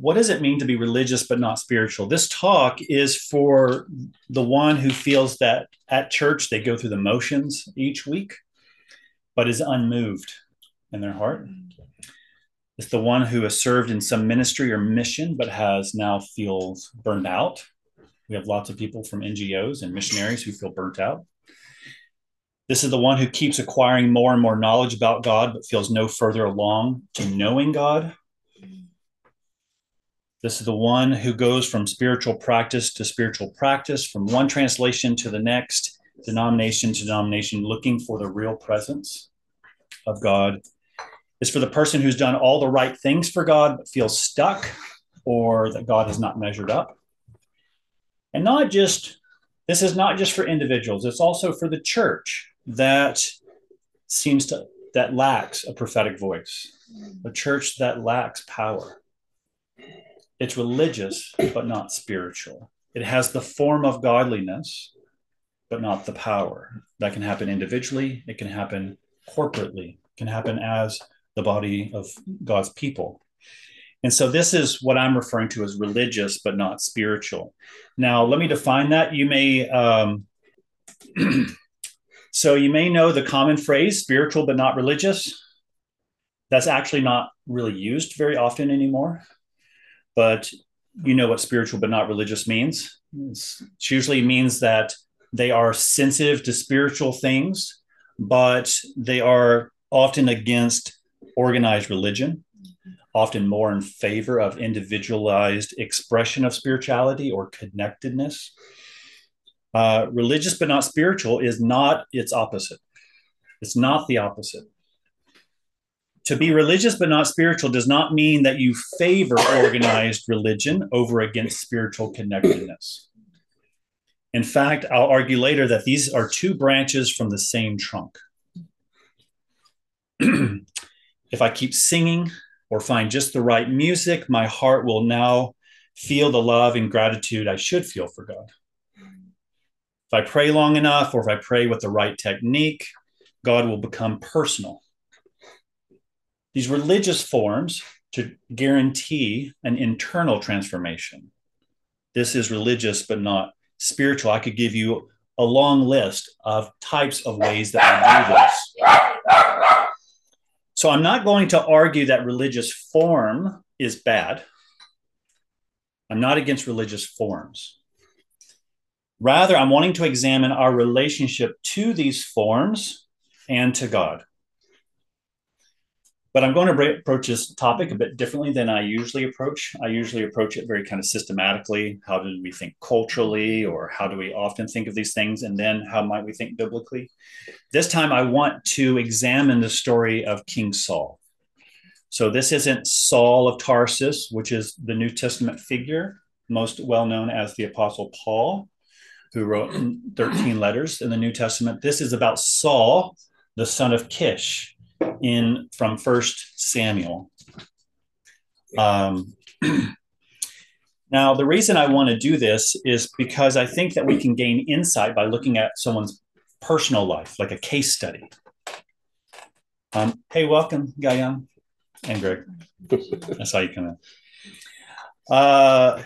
what does it mean to be religious but not spiritual? This talk is for the one who feels that at church they go through the motions each week, but is unmoved in their heart. It's the one who has served in some ministry or mission, but has now feels burned out. We have lots of people from NGOs and missionaries who feel burnt out. This is the one who keeps acquiring more and more knowledge about God, but feels no further along to knowing God. This is the one who goes from spiritual practice to spiritual practice, from one translation to the next, denomination to denomination, looking for the real presence of God is for the person who's done all the right things for God but feels stuck or that God has not measured up. And not just, this is not just for individuals, it's also for the church that seems to, that lacks a prophetic voice, a church that lacks power. It's religious, but not spiritual. It has the form of godliness, but not the power. That can happen individually, it can happen corporately, it can happen as the body of God's people. And so this is what I'm referring to as religious, but not spiritual. Now, let me define that. You may, um, so you may know the common phrase spiritual, but not religious. That's actually not really used very often anymore. But you know what spiritual, but not religious means. It's, it usually means that they are sensitive to spiritual things, but they are often against organized religion, often more in favor of individualized expression of spirituality or connectedness. Uh, religious but not spiritual is not its opposite. It's not the opposite. To be religious but not spiritual does not mean that you favor organized religion over against spiritual connectedness. In fact, I'll argue later that these are two branches from the same trunk. if I keep singing or find just the right music, my heart will now feel the love and gratitude I should feel for God. If I pray long enough or if I pray with the right technique, God will become personal. These religious forms to guarantee an internal transformation. This is religious, but not spiritual. I could give you a long list of types of ways that we do this. So I'm not going to argue that religious form is bad. I'm not against religious forms. Rather, I'm wanting to examine our relationship to these forms and to God. But I'm going to approach this topic a bit differently than I usually approach. I usually approach it very kind of systematically. How do we think culturally, or how do we often think of these things? And then how might we think biblically? This time, I want to examine the story of King Saul. So, this isn't Saul of Tarsus, which is the New Testament figure, most well known as the Apostle Paul, who wrote 13 letters in the New Testament. This is about Saul, the son of Kish in from First Samuel. Um, now, the reason I want to do this is because I think that we can gain insight by looking at someone's personal life, like a case study. Um, hey, welcome, Guyang and Greg. I saw you come in. Uh,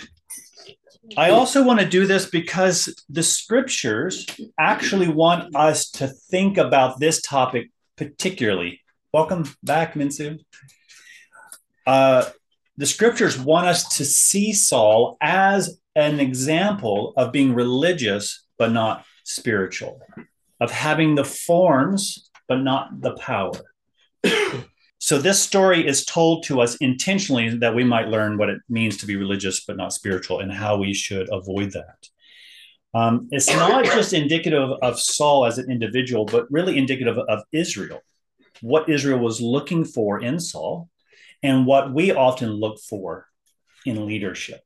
I also want to do this because the scriptures actually want us to think about this topic particularly Welcome back, Minsu. Uh, the scriptures want us to see Saul as an example of being religious but not spiritual, of having the forms but not the power. so, this story is told to us intentionally that we might learn what it means to be religious but not spiritual and how we should avoid that. Um, it's not just indicative of Saul as an individual, but really indicative of Israel what Israel was looking for in Saul and what we often look for in leadership,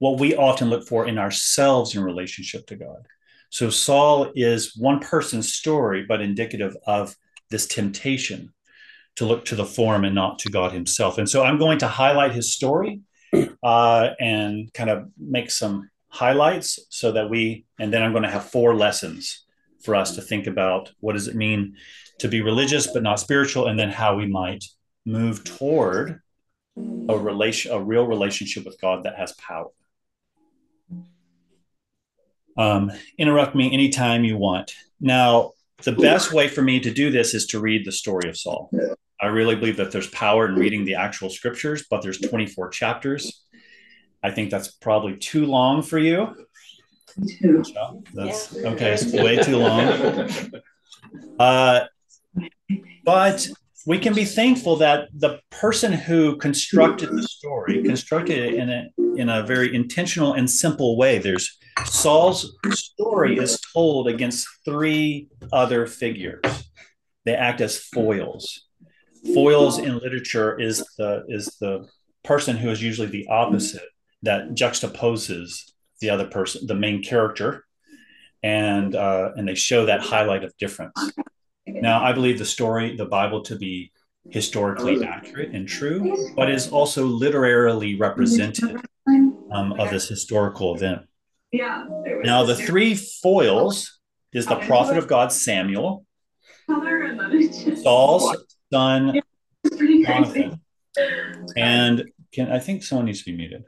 what we often look for in ourselves in relationship to God. So Saul is one person's story, but indicative of this temptation to look to the form and not to God Himself. And so I'm going to highlight his story uh, and kind of make some highlights so that we, and then I'm going to have four lessons for us to think about what does it mean to be religious but not spiritual, and then how we might move toward a relation, a real relationship with God that has power. Um, interrupt me anytime you want. Now, the best way for me to do this is to read the story of Saul. I really believe that there's power in reading the actual scriptures, but there's 24 chapters. I think that's probably too long for you. That's okay. It's way too long. Uh, but we can be thankful that the person who constructed the story constructed it in a in a very intentional and simple way. There's Saul's story is told against three other figures. They act as foils. Foils in literature is the is the person who is usually the opposite that juxtaposes the other person, the main character, and uh, and they show that highlight of difference. Now, I believe the story, the Bible, to be historically accurate and true, but is also literarily represented um, of this historical event. Yeah. Now, the three foils is the prophet of God Samuel, Saul's son Jonathan, and can I think someone needs to be muted.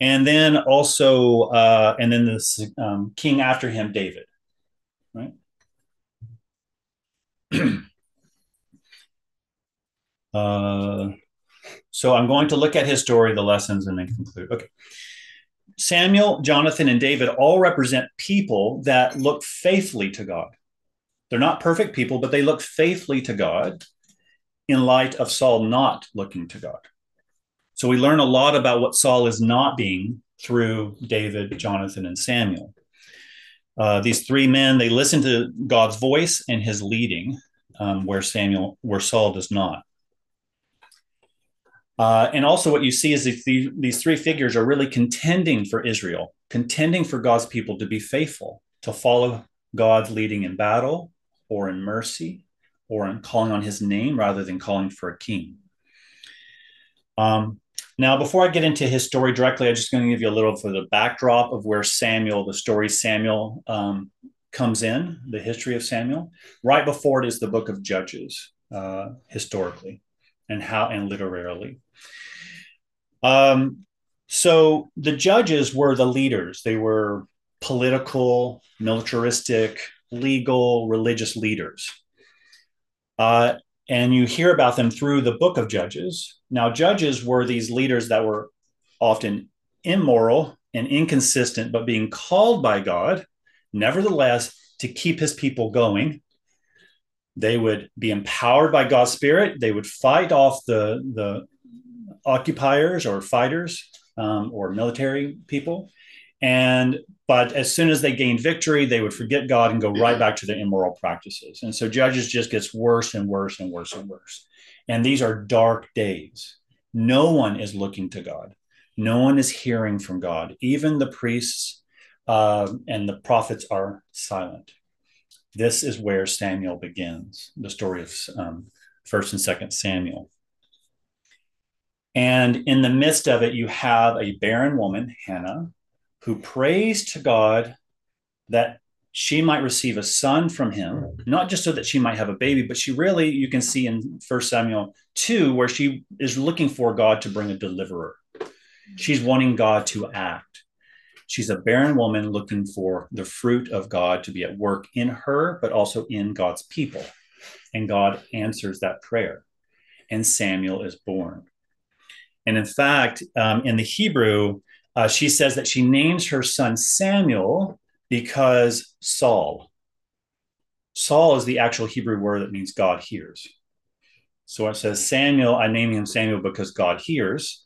And then also, uh, and then this um, king after him, David, right? uh, so I'm going to look at his story, the lessons, and then conclude. Okay. Samuel, Jonathan, and David all represent people that look faithfully to God. They're not perfect people, but they look faithfully to God in light of Saul not looking to God. So we learn a lot about what Saul is not being through David, Jonathan, and Samuel. Uh, these three men, they listen to God's voice and his leading, um, where Samuel, where Saul does not. Uh, and also, what you see is these three figures are really contending for Israel, contending for God's people to be faithful, to follow God's leading in battle or in mercy or in calling on his name rather than calling for a king. Um, now, before I get into his story directly, I'm just going to give you a little for the backdrop of where Samuel, the story Samuel um, comes in, the history of Samuel. Right before it is the book of Judges, uh, historically, and how and literarily. Um, so the judges were the leaders. They were political, militaristic, legal, religious leaders. Uh, and you hear about them through the book of Judges. Now, judges were these leaders that were often immoral and inconsistent, but being called by God, nevertheless, to keep his people going. They would be empowered by God's Spirit. They would fight off the, the occupiers or fighters um, or military people. And but as soon as they gained victory, they would forget God and go right back to their immoral practices. And so Judges just gets worse and worse and worse and worse. And these are dark days. No one is looking to God. No one is hearing from God. Even the priests uh, and the prophets are silent. This is where Samuel begins, the story of um, First and Second Samuel. And in the midst of it, you have a barren woman, Hannah, who prays to God that she might receive a son from him, not just so that she might have a baby, but she really, you can see in First Samuel 2, where she is looking for God to bring a deliverer. She's wanting God to act. She's a barren woman looking for the fruit of God to be at work in her, but also in God's people. And God answers that prayer. And Samuel is born. And in fact, um, in the Hebrew, uh, she says that she names her son Samuel because Saul. Saul is the actual Hebrew word that means God hears. So it says Samuel, I name him Samuel because God hears.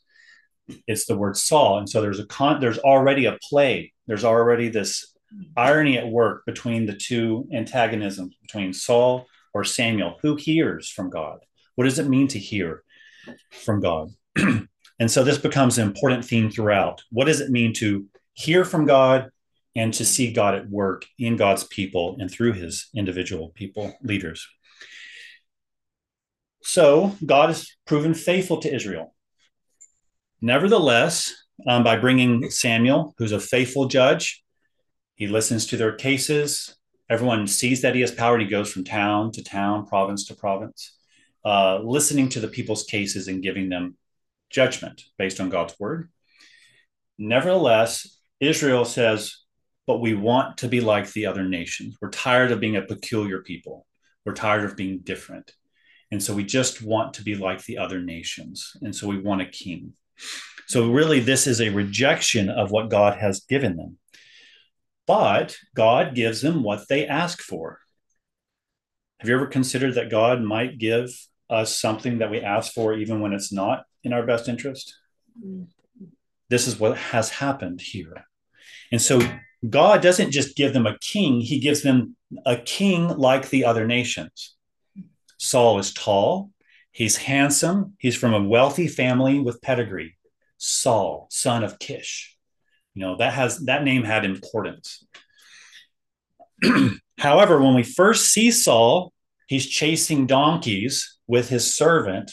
It's the word Saul. And so there's a con there's already a play. There's already this irony at work between the two antagonisms between Saul or Samuel. Who hears from God? What does it mean to hear from God? And so this becomes an important theme throughout. What does it mean to hear from God and to see God at work in God's people and through his individual people, leaders? So God has proven faithful to Israel. Nevertheless, um, by bringing Samuel, who's a faithful judge, he listens to their cases. Everyone sees that he has power and he goes from town to town, province to province. uh, listening to the people's cases and giving them judgment based on God's word. Nevertheless, Israel says, but we want to be like the other nations. We're tired of being a peculiar people. We're tired of being different. And so we just want to be like the other nations. And so we want a king. So, really, this is a rejection of what God has given them. But God gives them what they ask for. Have you ever considered that God might give us something that we ask for, even when it's not in our best interest? This is what has happened here. And so, God doesn't just give them a king, he gives them a king like the other nations. Saul is tall, he's handsome, he's from a wealthy family with pedigree. Saul, son of Kish. You know, that has that name had importance. However, when we first see Saul, he's chasing donkeys with his servant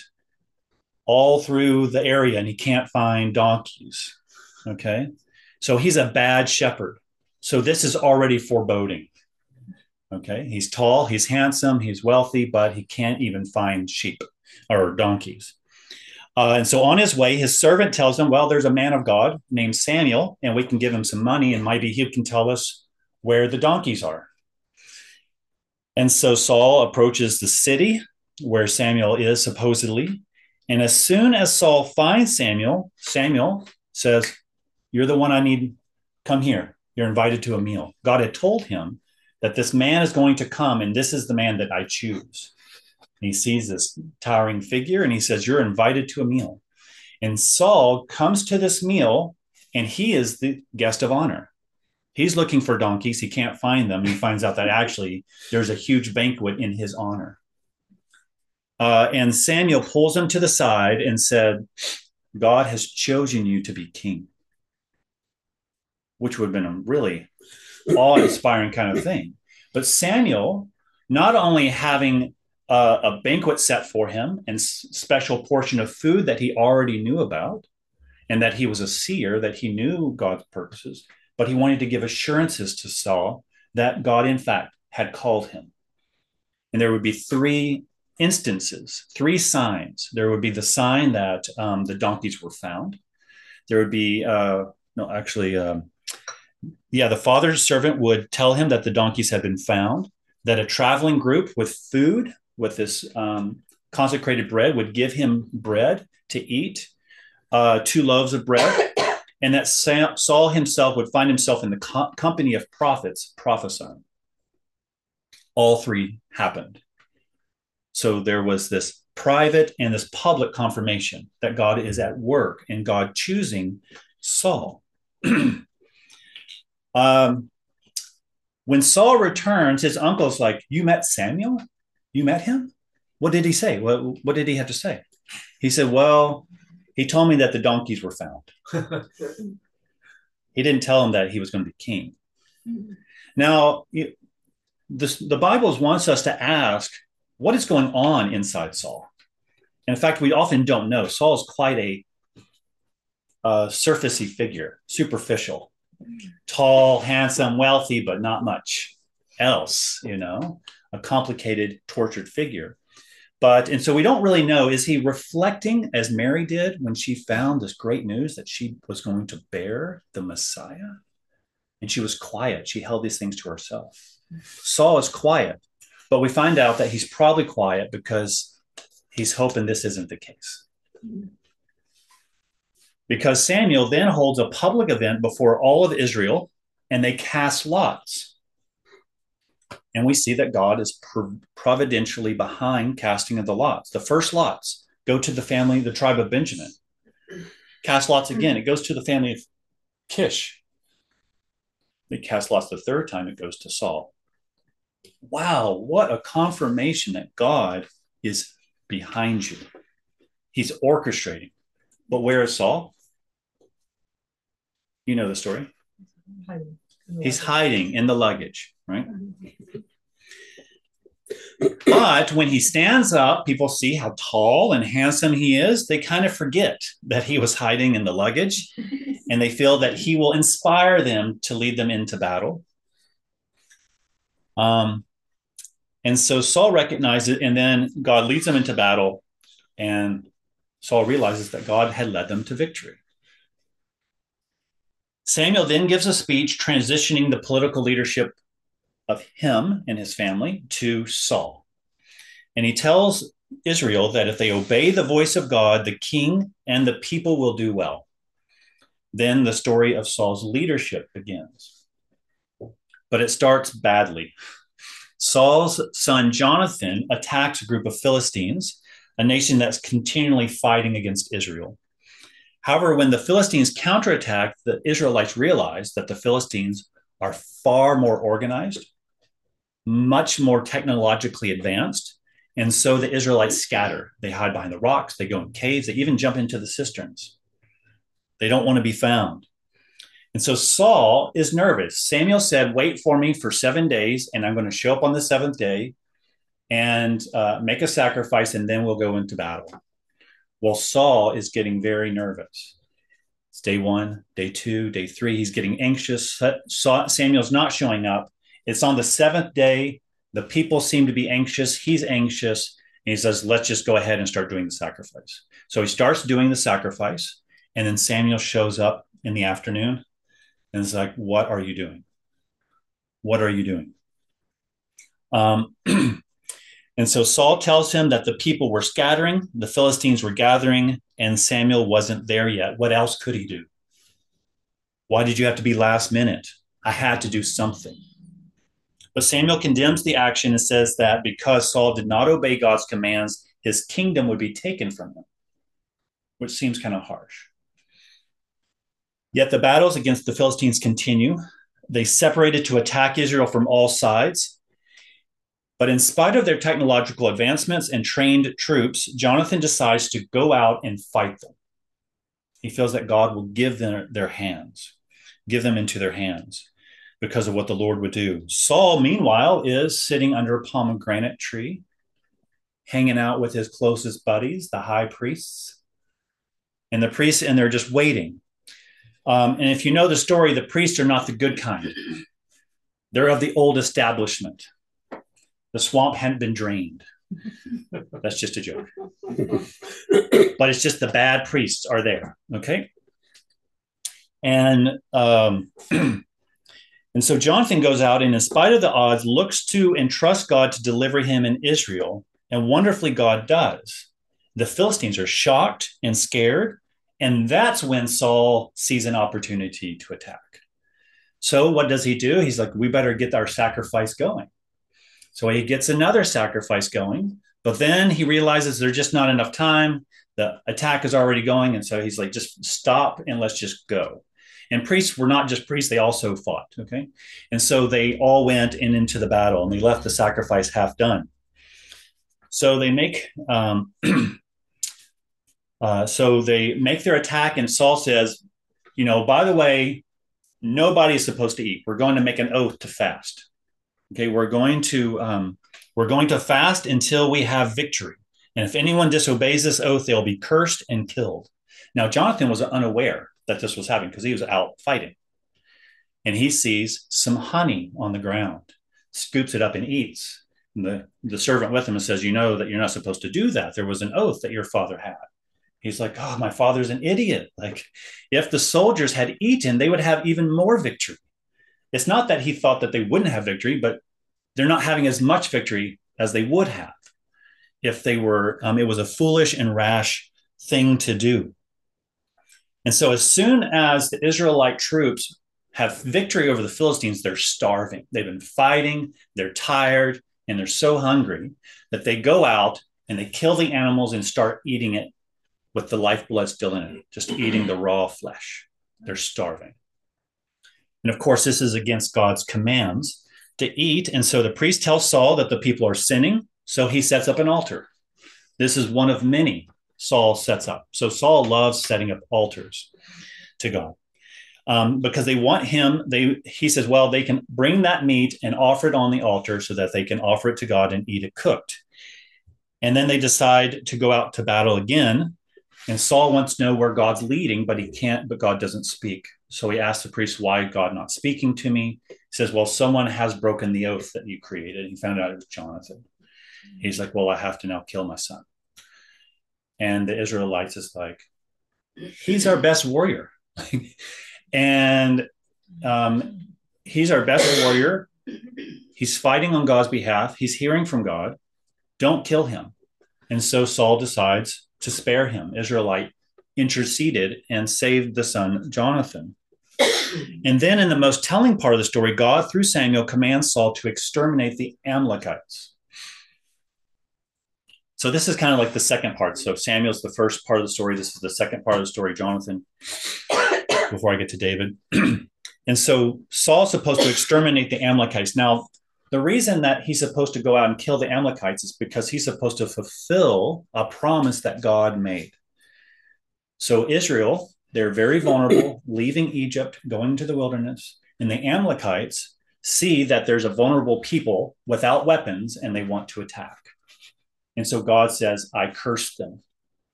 all through the area and he can't find donkeys. Okay. So he's a bad shepherd. So this is already foreboding. Okay. He's tall, he's handsome, he's wealthy, but he can't even find sheep or donkeys. Uh, and so on his way, his servant tells him, Well, there's a man of God named Samuel, and we can give him some money, and maybe he can tell us where the donkeys are. And so Saul approaches the city where Samuel is supposedly. And as soon as Saul finds Samuel, Samuel says, You're the one I need. Come here. You're invited to a meal. God had told him that this man is going to come, and this is the man that I choose. And he sees this towering figure and he says, You're invited to a meal. And Saul comes to this meal and he is the guest of honor. He's looking for donkeys. He can't find them. He finds out that actually there's a huge banquet in his honor. Uh, and Samuel pulls him to the side and said, God has chosen you to be king, which would have been a really awe inspiring kind of thing. But Samuel, not only having uh, a banquet set for him and s- special portion of food that he already knew about and that he was a seer that he knew god's purposes but he wanted to give assurances to saul that god in fact had called him and there would be three instances three signs there would be the sign that um, the donkeys were found there would be uh, no actually um, yeah the father's servant would tell him that the donkeys had been found that a traveling group with food with this um, consecrated bread would give him bread to eat, uh, two loaves of bread, and that Saul himself would find himself in the co- company of prophets prophesying. All three happened. So there was this private and this public confirmation that God is at work and God choosing Saul. um, when Saul returns, his uncle's like, You met Samuel? You met him? What did he say? What, what did he have to say? He said, Well, he told me that the donkeys were found. he didn't tell him that he was going to be king. Now, the, the Bible wants us to ask what is going on inside Saul. In fact, we often don't know. Saul is quite a, a surfacey figure, superficial, tall, handsome, wealthy, but not much else, you know a complicated, tortured figure. But, and so we don't really know is he reflecting as Mary did when she found this great news that she was going to bear the Messiah? And she was quiet. She held these things to herself. Saul is quiet, but we find out that he's probably quiet because he's hoping this isn't the case. Because Samuel then holds a public event before all of Israel and they cast lots. And we see that God is providentially behind casting of the lots. The first lots go to the family, the tribe of Benjamin. Cast lots again, it goes to the family of Kish. They cast lots the third time, it goes to Saul. Wow, what a confirmation that God is behind you. He's orchestrating. But where is Saul? You know the story. He's hiding in the luggage, right? But when he stands up, people see how tall and handsome he is. They kind of forget that he was hiding in the luggage and they feel that he will inspire them to lead them into battle. Um, And so Saul recognizes it, and then God leads them into battle, and Saul realizes that God had led them to victory. Samuel then gives a speech transitioning the political leadership of him and his family to Saul. And he tells Israel that if they obey the voice of God, the king and the people will do well. Then the story of Saul's leadership begins. But it starts badly. Saul's son Jonathan attacks a group of Philistines, a nation that's continually fighting against Israel. However, when the Philistines counterattack, the Israelites realize that the Philistines are far more organized, much more technologically advanced, and so the Israelites scatter. They hide behind the rocks, they go in caves, they even jump into the cisterns. They don't want to be found. And so Saul is nervous. Samuel said, Wait for me for seven days, and I'm going to show up on the seventh day and uh, make a sacrifice, and then we'll go into battle. Well, Saul is getting very nervous. It's day one, day two, day three. He's getting anxious. Samuel's not showing up. It's on the seventh day. The people seem to be anxious. He's anxious. And he says, Let's just go ahead and start doing the sacrifice. So he starts doing the sacrifice. And then Samuel shows up in the afternoon and it's like, What are you doing? What are you doing? Um, and so Saul tells him that the people were scattering, the Philistines were gathering, and Samuel wasn't there yet. What else could he do? Why did you have to be last minute? I had to do something. But Samuel condemns the action and says that because Saul did not obey God's commands, his kingdom would be taken from him, which seems kind of harsh. Yet the battles against the Philistines continue. They separated to attack Israel from all sides. But in spite of their technological advancements and trained troops, Jonathan decides to go out and fight them. He feels that God will give them their hands, give them into their hands because of what the Lord would do. Saul, meanwhile, is sitting under a pomegranate tree, hanging out with his closest buddies, the high priests. And the priests, and they're just waiting um, and if you know the story, the priests are not the good kind. They're of the old establishment. The swamp hadn't been drained. That's just a joke. but it's just the bad priests are there. Okay. And um, and so Jonathan goes out and, in spite of the odds, looks to and trusts God to deliver him in Israel. And wonderfully, God does. The Philistines are shocked and scared and that's when Saul sees an opportunity to attack. So what does he do? He's like, we better get our sacrifice going. So he gets another sacrifice going, but then he realizes there's just not enough time. The attack is already going. And so he's like, just stop and let's just go. And priests were not just priests, they also fought. Okay. And so they all went in into the battle and they left the sacrifice half done. So they make um, Uh, so they make their attack, and Saul says, You know, by the way, nobody is supposed to eat. We're going to make an oath to fast. Okay, we're going to um, we're going to fast until we have victory. And if anyone disobeys this oath, they'll be cursed and killed. Now, Jonathan was unaware that this was happening because he was out fighting. And he sees some honey on the ground, scoops it up and eats. And the, the servant with him says, You know that you're not supposed to do that. There was an oath that your father had. He's like, oh, my father's an idiot. Like, if the soldiers had eaten, they would have even more victory. It's not that he thought that they wouldn't have victory, but they're not having as much victory as they would have if they were, um, it was a foolish and rash thing to do. And so, as soon as the Israelite troops have victory over the Philistines, they're starving. They've been fighting, they're tired, and they're so hungry that they go out and they kill the animals and start eating it with the lifeblood still in it, just eating the raw flesh. They're starving. And of course, this is against God's commands to eat. And so the priest tells Saul that the people are sinning. So he sets up an altar. This is one of many Saul sets up. So Saul loves setting up altars to God. Um, because they want him they he says well they can bring that meat and offer it on the altar so that they can offer it to god and eat it cooked and then they decide to go out to battle again And Saul wants to know where God's leading, but he can't, but God doesn't speak. So he asks the priest, Why God not speaking to me? He says, Well, someone has broken the oath that you created. He found out it was Jonathan. He's like, Well, I have to now kill my son. And the Israelites is like, He's our best warrior. and um, he's our best warrior. He's fighting on God's behalf. He's hearing from God. Don't kill him. And so Saul decides to spare him. Israelite interceded and saved the son Jonathan. And then in the most telling part of the story, God, through Samuel, commands Saul to exterminate the Amalekites. So this is kind of like the second part. So Samuel's the first part of the story. This is the second part of the story, Jonathan, before I get to David. and so Saul's supposed to exterminate the Amalekites. Now, the reason that he's supposed to go out and kill the Amalekites is because he's supposed to fulfill a promise that God made. So Israel, they're very vulnerable, leaving Egypt, going to the wilderness, and the Amalekites see that there's a vulnerable people without weapons and they want to attack. And so God says, I curse them.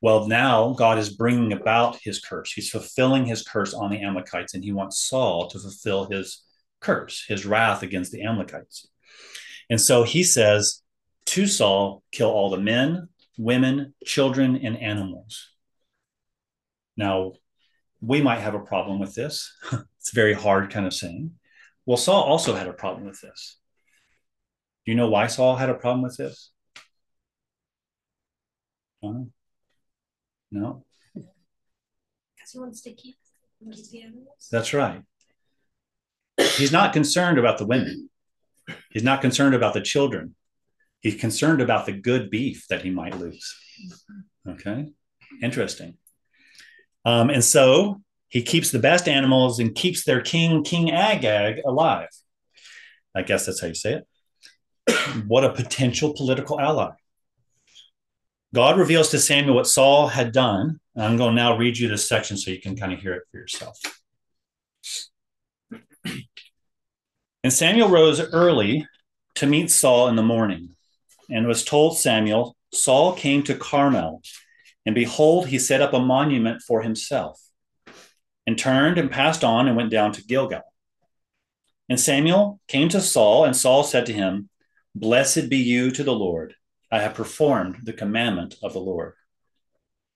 Well, now God is bringing about his curse. He's fulfilling his curse on the Amalekites, and he wants Saul to fulfill his curse, his wrath against the Amalekites. And so he says to Saul, kill all the men, women, children, and animals. Now, we might have a problem with this. it's very hard kind of saying. Well, Saul also had a problem with this. Do you know why Saul had a problem with this? No. No. Because he wants to keep the animals. That's right. He's not concerned about the women. He's not concerned about the children. He's concerned about the good beef that he might lose. Okay. Interesting. Um, and so he keeps the best animals and keeps their king, King Agag, alive. I guess that's how you say it. what a potential political ally. God reveals to Samuel what Saul had done. I'm going to now read you this section so you can kind of hear it for yourself. And Samuel rose early to meet Saul in the morning and was told Samuel, Saul came to Carmel, and behold, he set up a monument for himself, and turned and passed on and went down to Gilgal. And Samuel came to Saul, and Saul said to him, Blessed be you to the Lord. I have performed the commandment of the Lord.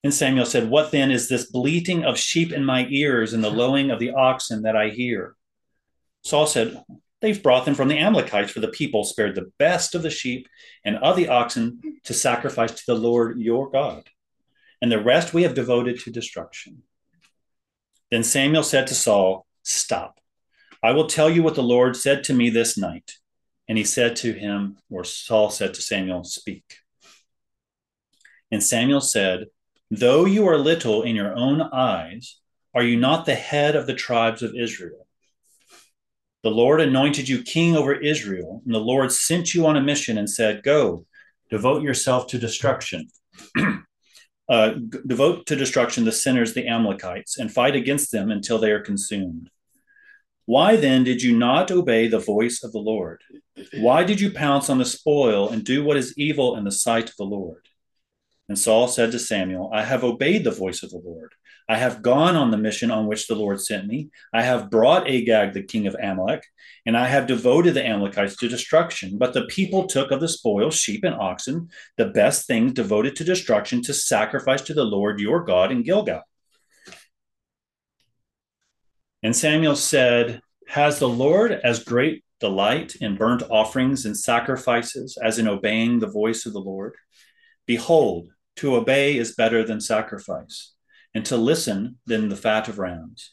And Samuel said, What then is this bleating of sheep in my ears and the lowing of the oxen that I hear? Saul said, They've brought them from the Amalekites, for the people spared the best of the sheep and of the oxen to sacrifice to the Lord your God. And the rest we have devoted to destruction. Then Samuel said to Saul, Stop. I will tell you what the Lord said to me this night. And he said to him, or Saul said to Samuel, Speak. And Samuel said, Though you are little in your own eyes, are you not the head of the tribes of Israel? The Lord anointed you king over Israel, and the Lord sent you on a mission and said, Go, devote yourself to destruction. uh, devote to destruction the sinners, the Amalekites, and fight against them until they are consumed. Why then did you not obey the voice of the Lord? Why did you pounce on the spoil and do what is evil in the sight of the Lord? And Saul said to Samuel, I have obeyed the voice of the Lord. I have gone on the mission on which the Lord sent me. I have brought Agag, the king of Amalek, and I have devoted the Amalekites to destruction. But the people took of the spoil sheep and oxen, the best things devoted to destruction, to sacrifice to the Lord your God in Gilgal. And Samuel said, Has the Lord as great delight in burnt offerings and sacrifices as in obeying the voice of the Lord? Behold, to obey is better than sacrifice and to listen than the fat of rams.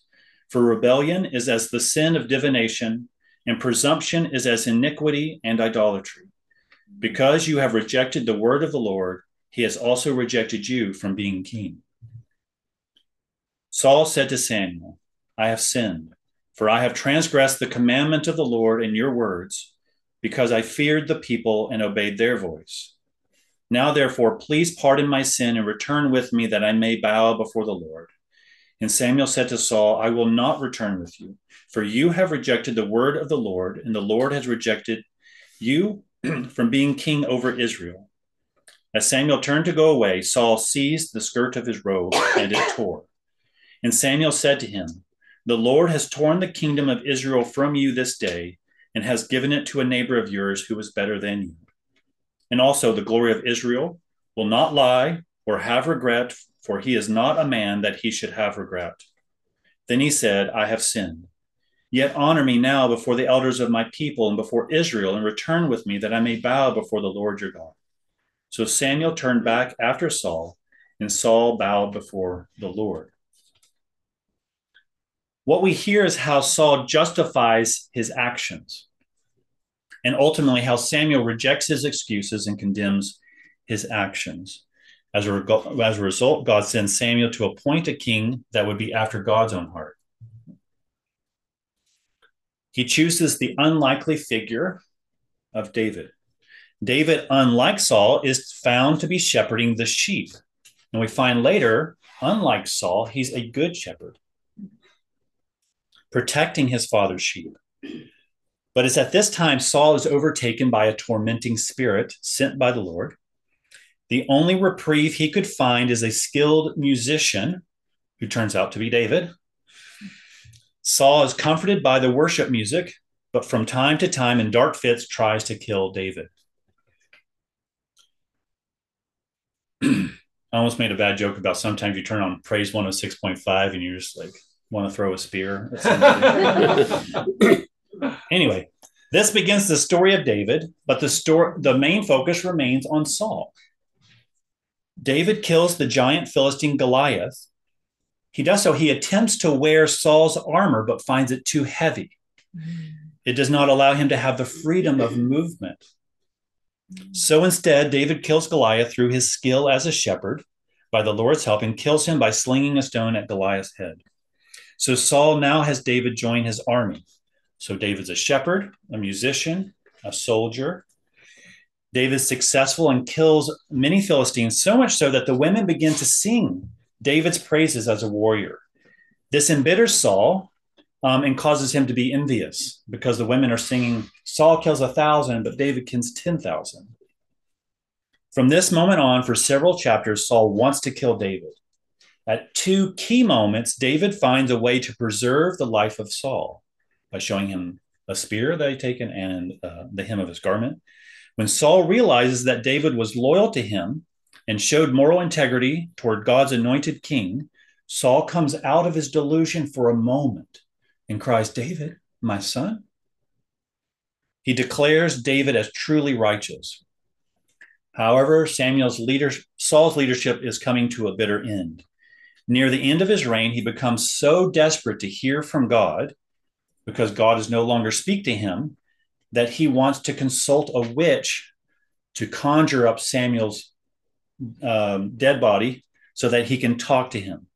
For rebellion is as the sin of divination, and presumption is as iniquity and idolatry. Because you have rejected the word of the Lord, he has also rejected you from being king. Saul said to Samuel, I have sinned, for I have transgressed the commandment of the Lord in your words, because I feared the people and obeyed their voice. Now, therefore, please pardon my sin and return with me that I may bow before the Lord. And Samuel said to Saul, I will not return with you, for you have rejected the word of the Lord, and the Lord has rejected you from being king over Israel. As Samuel turned to go away, Saul seized the skirt of his robe and it tore. And Samuel said to him, The Lord has torn the kingdom of Israel from you this day and has given it to a neighbor of yours who is better than you. And also, the glory of Israel will not lie or have regret, for he is not a man that he should have regret. Then he said, I have sinned. Yet honor me now before the elders of my people and before Israel, and return with me that I may bow before the Lord your God. So Samuel turned back after Saul, and Saul bowed before the Lord. What we hear is how Saul justifies his actions, and ultimately how Samuel rejects his excuses and condemns his actions. As a, as a result, God sends Samuel to appoint a king that would be after God's own heart. He chooses the unlikely figure of David. David, unlike Saul, is found to be shepherding the sheep. And we find later, unlike Saul, he's a good shepherd, protecting his father's sheep. But it's at this time Saul is overtaken by a tormenting spirit sent by the Lord. The only reprieve he could find is a skilled musician who turns out to be David. Saul is comforted by the worship music, but from time to time in dark fits tries to kill David. I almost made a bad joke about sometimes you turn on praise 106.5 and you just like want to throw a spear. anyway, this begins the story of David, but the story the main focus remains on Saul. David kills the giant Philistine Goliath. He does so. He attempts to wear Saul's armor, but finds it too heavy. It does not allow him to have the freedom of movement. So instead, David kills Goliath through his skill as a shepherd by the Lord's help and kills him by slinging a stone at Goliath's head. So Saul now has David join his army. So David's a shepherd, a musician, a soldier. David's successful and kills many Philistines, so much so that the women begin to sing David's praises as a warrior. This embitters Saul um, and causes him to be envious because the women are singing, Saul kills a thousand, but David kills 10,000. From this moment on, for several chapters, Saul wants to kill David. At two key moments, David finds a way to preserve the life of Saul by showing him a spear that he'd taken and uh, the hem of his garment. When Saul realizes that David was loyal to him and showed moral integrity toward God's anointed king, Saul comes out of his delusion for a moment and cries, David, my son. He declares David as truly righteous. However, Samuel's leader, Saul's leadership is coming to a bitter end. Near the end of his reign, he becomes so desperate to hear from God because God is no longer speak to him that he wants to consult a witch to conjure up Samuel's um, dead body so that he can talk to him.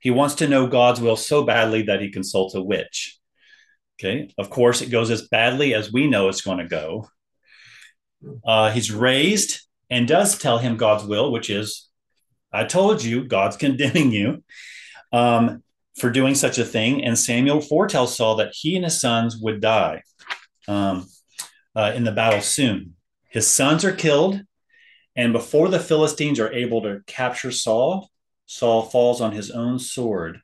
He wants to know God's will so badly that he consults a witch. Okay. Of course, it goes as badly as we know it's going to go. Uh, he's raised and does tell him God's will, which is, I told you, God's condemning you um, for doing such a thing. And Samuel foretells Saul that he and his sons would die um, uh, in the battle soon. His sons are killed. And before the Philistines are able to capture Saul, Saul falls on his own sword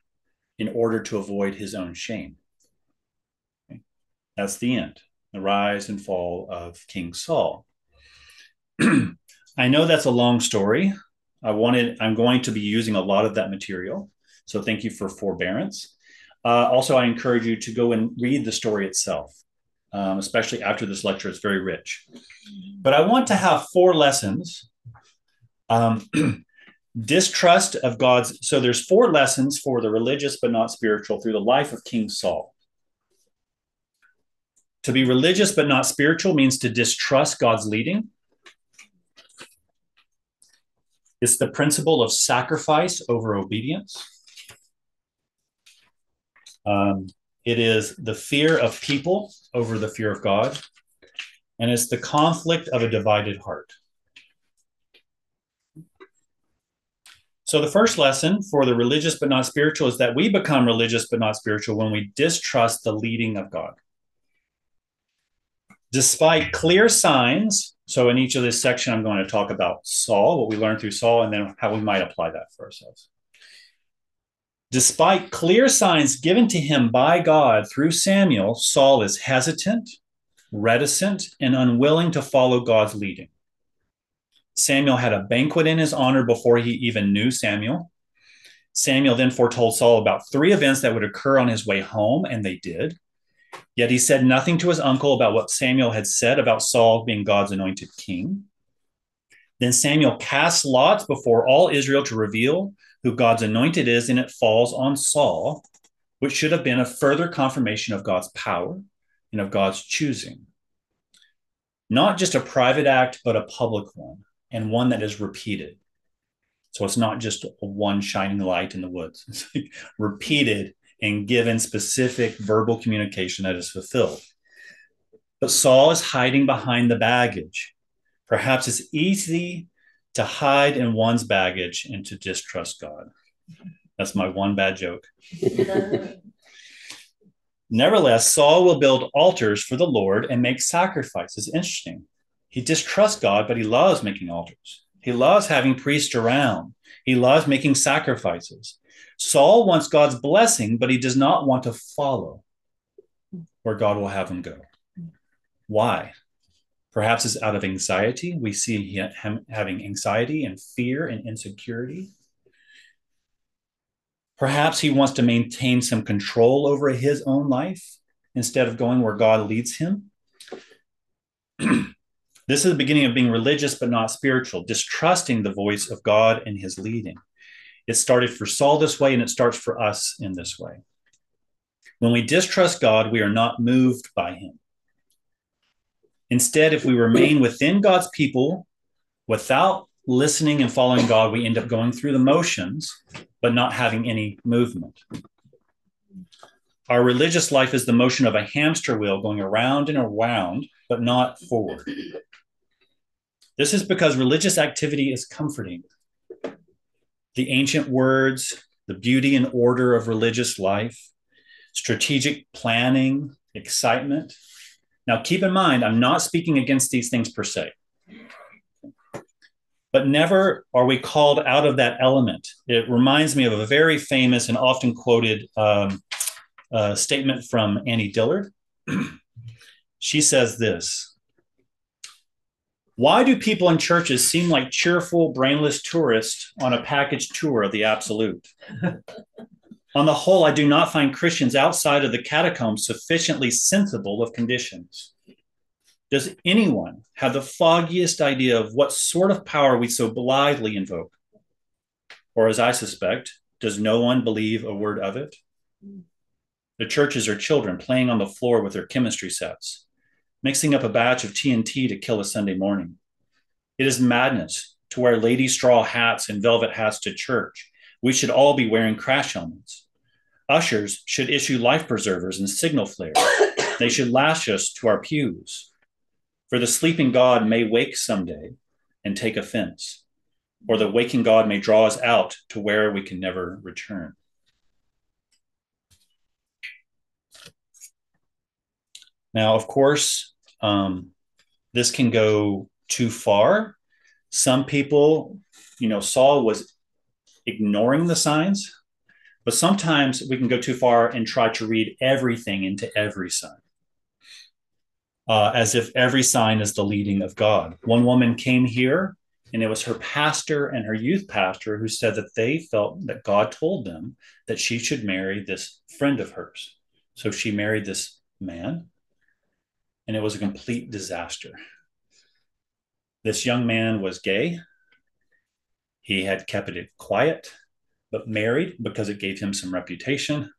in order to avoid his own shame. Okay. That's the end, the rise and fall of King Saul. I know that's a long story. I wanted, I'm going to be using a lot of that material. So thank you for forbearance. Uh, also, I encourage you to go and read the story itself, um, especially after this lecture. It's very rich. But I want to have four lessons um, distrust of God's. So there's four lessons for the religious but not spiritual through the life of King Saul. To be religious but not spiritual means to distrust God's leading. It's the principle of sacrifice over obedience. Um, it is the fear of people over the fear of God. And it's the conflict of a divided heart. So, the first lesson for the religious but not spiritual is that we become religious but not spiritual when we distrust the leading of God. Despite clear signs So, in each of this section, I'm going to talk about Saul, what we learned through Saul, and then how we might apply that for ourselves. Despite clear signs given to him by God through Samuel, Saul is hesitant, reticent, and unwilling to follow God's leading. Samuel had a banquet in his honor before he even knew Samuel. Samuel then foretold Saul about three events that would occur on his way home, and they did. Yet he said nothing to his uncle about what Samuel had said about Saul being God's anointed king. Then Samuel cast lots before all Israel to reveal who God's anointed is, and it falls on Saul, which should have been a further confirmation of God's power and of God's choosing. Not just a private act, but a public one, and one that is repeated. So it's not just one shining light in the woods, it's like repeated and given specific verbal communication that is fulfilled. But Saul is hiding behind the baggage. Perhaps it's easy to hide in one's baggage and to distrust God. That's my one bad joke. Nevertheless, Saul will build altars for the Lord and make sacrifices. Interesting. He distrusts God, but he loves making altars. He loves having priests around. He loves making sacrifices. Saul wants God's blessing, but he does not want to follow where God will have him go. Why? Perhaps it's out of anxiety. We see him having anxiety and fear and insecurity. Perhaps he wants to maintain some control over his own life instead of going where God leads him. this is the beginning of being religious but not spiritual, distrusting the voice of God and his leading. It started for Saul this way, and it starts for us in this way. When we distrust God, we are not moved by him. Instead, if we remain within God's people without listening and following God, we end up going through the motions, but not having any movement. Our religious life is the motion of a hamster wheel going around and around, but not forward. This is because religious activity is comforting. The ancient words, the beauty and order of religious life, strategic planning, excitement, now, keep in mind, I'm not speaking against these things per se. But never are we called out of that element. It reminds me of a very famous and often quoted um, uh, statement from Annie Dillard. she says this Why do people in churches seem like cheerful, brainless tourists on a package tour of the absolute? On the whole, I do not find Christians outside of the catacombs sufficiently sensible of conditions. Does anyone have the foggiest idea of what sort of power we so blithely invoke? Or, as I suspect, does no one believe a word of it? The churches are children playing on the floor with their chemistry sets, mixing up a batch of TNT to kill a Sunday morning. It is madness to wear lady straw hats and velvet hats to church. We should all be wearing crash helmets. Ushers should issue life preservers and signal flares. they should lash us to our pews. For the sleeping God may wake someday and take offense, or the waking God may draw us out to where we can never return. Now, of course, um, this can go too far. Some people, you know, Saul was ignoring the signs but sometimes we can go too far and try to read everything into every sign, uh, as if every sign is the leading of God. One woman came here, and it was her pastor and her youth pastor who said that they felt that God told them that she should marry this friend of hers. So she married this man, and it was a complete disaster. This young man was gay. He had kept it quiet but married because it gave him some reputation.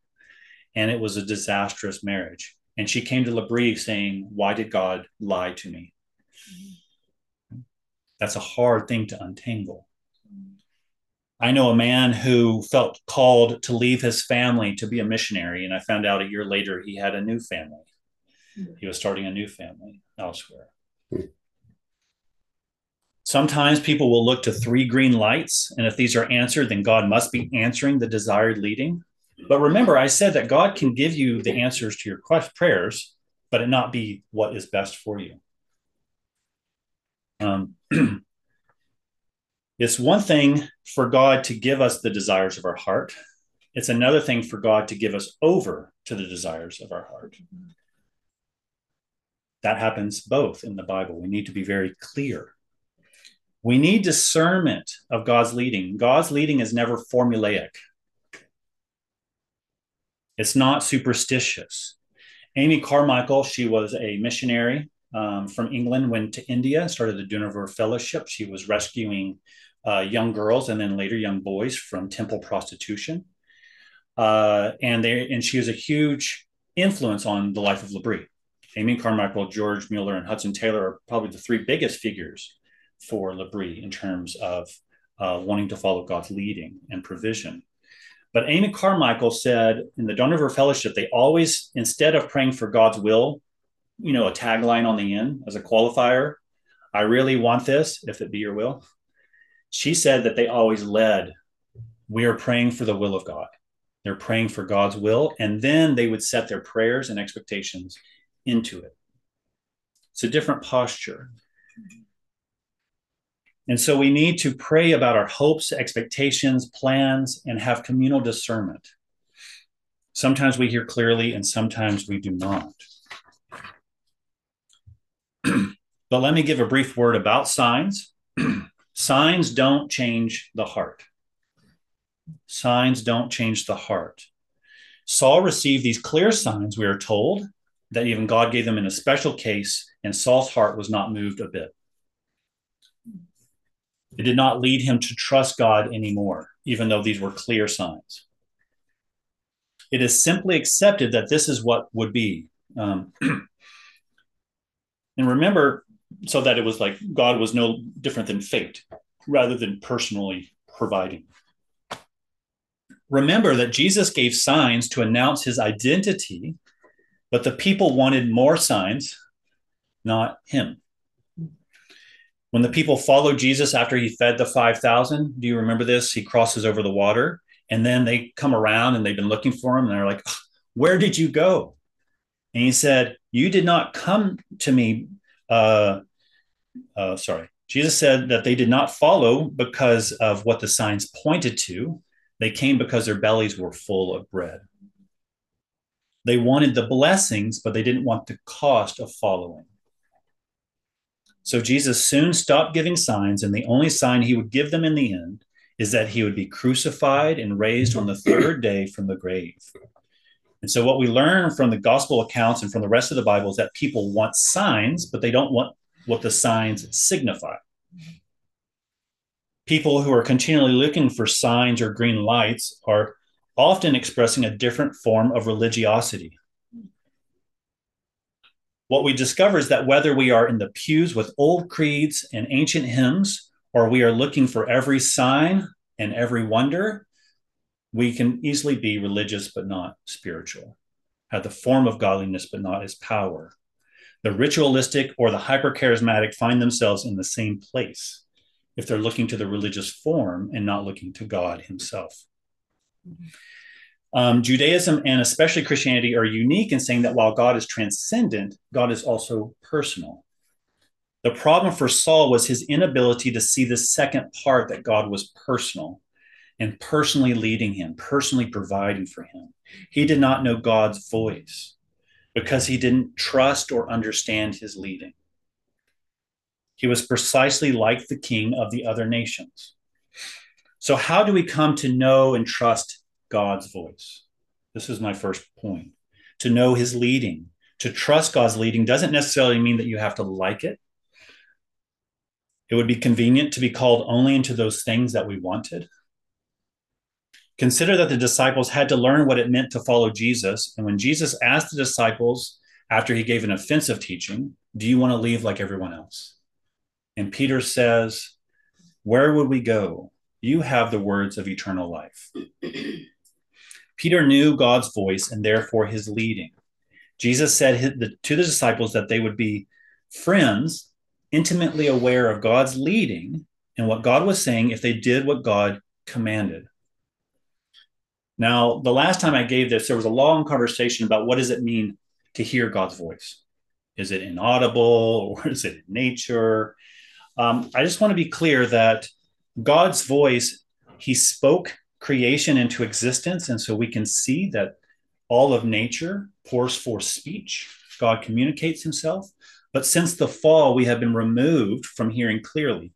And it was a disastrous marriage. And she came to L'Abri saying, Why did God lie to me? That's a hard thing to untangle. I know a man who felt called to leave his family to be a missionary. And I found out a year later he had a new family. He was starting a new family elsewhere. Hmm. Sometimes people will look to three green lights, and if these are answered, then God must be answering the desired leading. But remember, I said that God can give you the answers to your prayers, but it not be what is best for you. Um, it's one thing for God to give us the desires of our heart. It's another thing for God to give us over to the desires of our heart. That happens both in the Bible. We need to be very clear. We need discernment of God's leading. God's leading is never formulaic, it's not superstitious. Amy Carmichael, she was a missionary um, from England, went to India, started the Dohnavur Fellowship. She was rescuing uh, young girls and then later young boys from temple prostitution. Uh, and they and she was a huge influence on the life of L'Abri. Amy Carmichael, George Mueller, and Hudson Taylor are probably the three biggest figures for L'Abri in terms of uh, wanting to follow God's leading and provision. But Amy Carmichael said in the Dohnavur Fellowship, they always, instead of praying for God's will, you know, a tagline on the end as a qualifier, I really want this, if it be your will. She said that they always led, we are praying for the will of God. They're praying for God's will, and then they would set their prayers and expectations into it. It's a different posture. And so we need to pray about our hopes, expectations, plans, and have communal discernment. Sometimes we hear clearly, and sometimes we do not. but let me give a brief word about signs. signs don't change the heart. Signs don't change the heart. Saul received these clear signs, we are told, that even God gave them in a special case, and Saul's heart was not moved a bit. It did not lead him to trust God anymore, even though these were clear signs. It is simply accepted that this is what would be. Um, and remember, so that it was like God was no different than fate, rather than personally providing. Remember that Jesus gave signs to announce his identity, but the people wanted more signs, not him. When the people followed Jesus after he fed the 5,000, do you remember this? He crosses over the water and then they come around and they've been looking for him and they're like, Where did you go? And he said, You did not come to me. Uh, uh, sorry. Jesus said that they did not follow because of what the signs pointed to. They came because their bellies were full of bread. They wanted the blessings, but they didn't want the cost of following. So Jesus soon stopped giving signs, and the only sign he would give them in the end is that he would be crucified and raised on the third day from the grave. And so, what we learn from the gospel accounts and from the rest of the Bible is that people want signs, but they don't want what the signs signify. People who are continually looking for signs or green lights are often expressing a different form of religiosity what we discover is that whether we are in the pews with old creeds and ancient hymns, or we are looking for every sign and every wonder, we can easily be religious but not spiritual, have the form of godliness but not its power. The ritualistic or the hypercharismatic find themselves in the same place if they're looking to the religious form and not looking to God Himself. Mm-hmm. Um, Judaism and especially Christianity are unique in saying that while God is transcendent, God is also personal. The problem for Saul was his inability to see the second part that God was personal and personally leading him, personally providing for him. He did not know God's voice because he didn't trust or understand his leading. He was precisely like the king of the other nations. So, how do we come to know and trust God's voice. This is my first point. To know his leading, to trust God's leading doesn't necessarily mean that you have to like it. It would be convenient to be called only into those things that we wanted. Consider that the disciples had to learn what it meant to follow Jesus. And when Jesus asked the disciples after he gave an offensive teaching, Do you want to leave like everyone else? And Peter says, Where would we go? You have the words of eternal life. Peter knew God's voice and therefore his leading. Jesus said to the disciples that they would be friends, intimately aware of God's leading and what God was saying if they did what God commanded. Now, the last time I gave this, there was a long conversation about what does it mean to hear God's voice? Is it inaudible or is it in nature? Um, I just want to be clear that God's voice, He spoke creation into existence. And so we can see that all of nature pours forth speech. God communicates Himself. But since the fall, we have been removed from hearing clearly.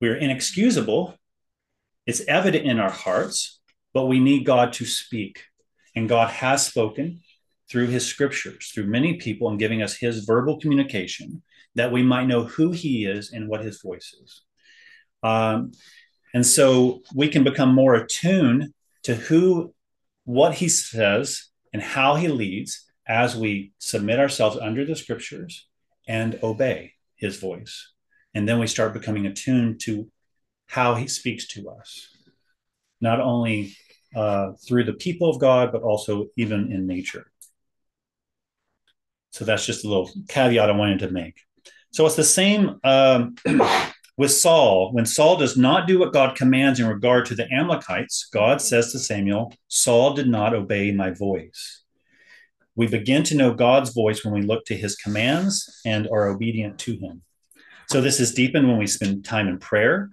We are inexcusable. It's evident in our hearts, but we need God to speak. And God has spoken through his scriptures, through many people, and giving us his verbal communication that we might know who he is and what his voice is. Um, and so we can become more attuned to who, what he says, and how he leads as we submit ourselves under the scriptures and obey his voice. And then we start becoming attuned to how he speaks to us, not only uh, through the people of God, but also even in nature. So that's just a little caveat I wanted to make. So it's the same um, with Saul. When Saul does not do what God commands in regard to the Amalekites, God says to Samuel, Saul did not obey my voice. We begin to know God's voice when we look to his commands and are obedient to him. So this is deepened when we spend time in prayer,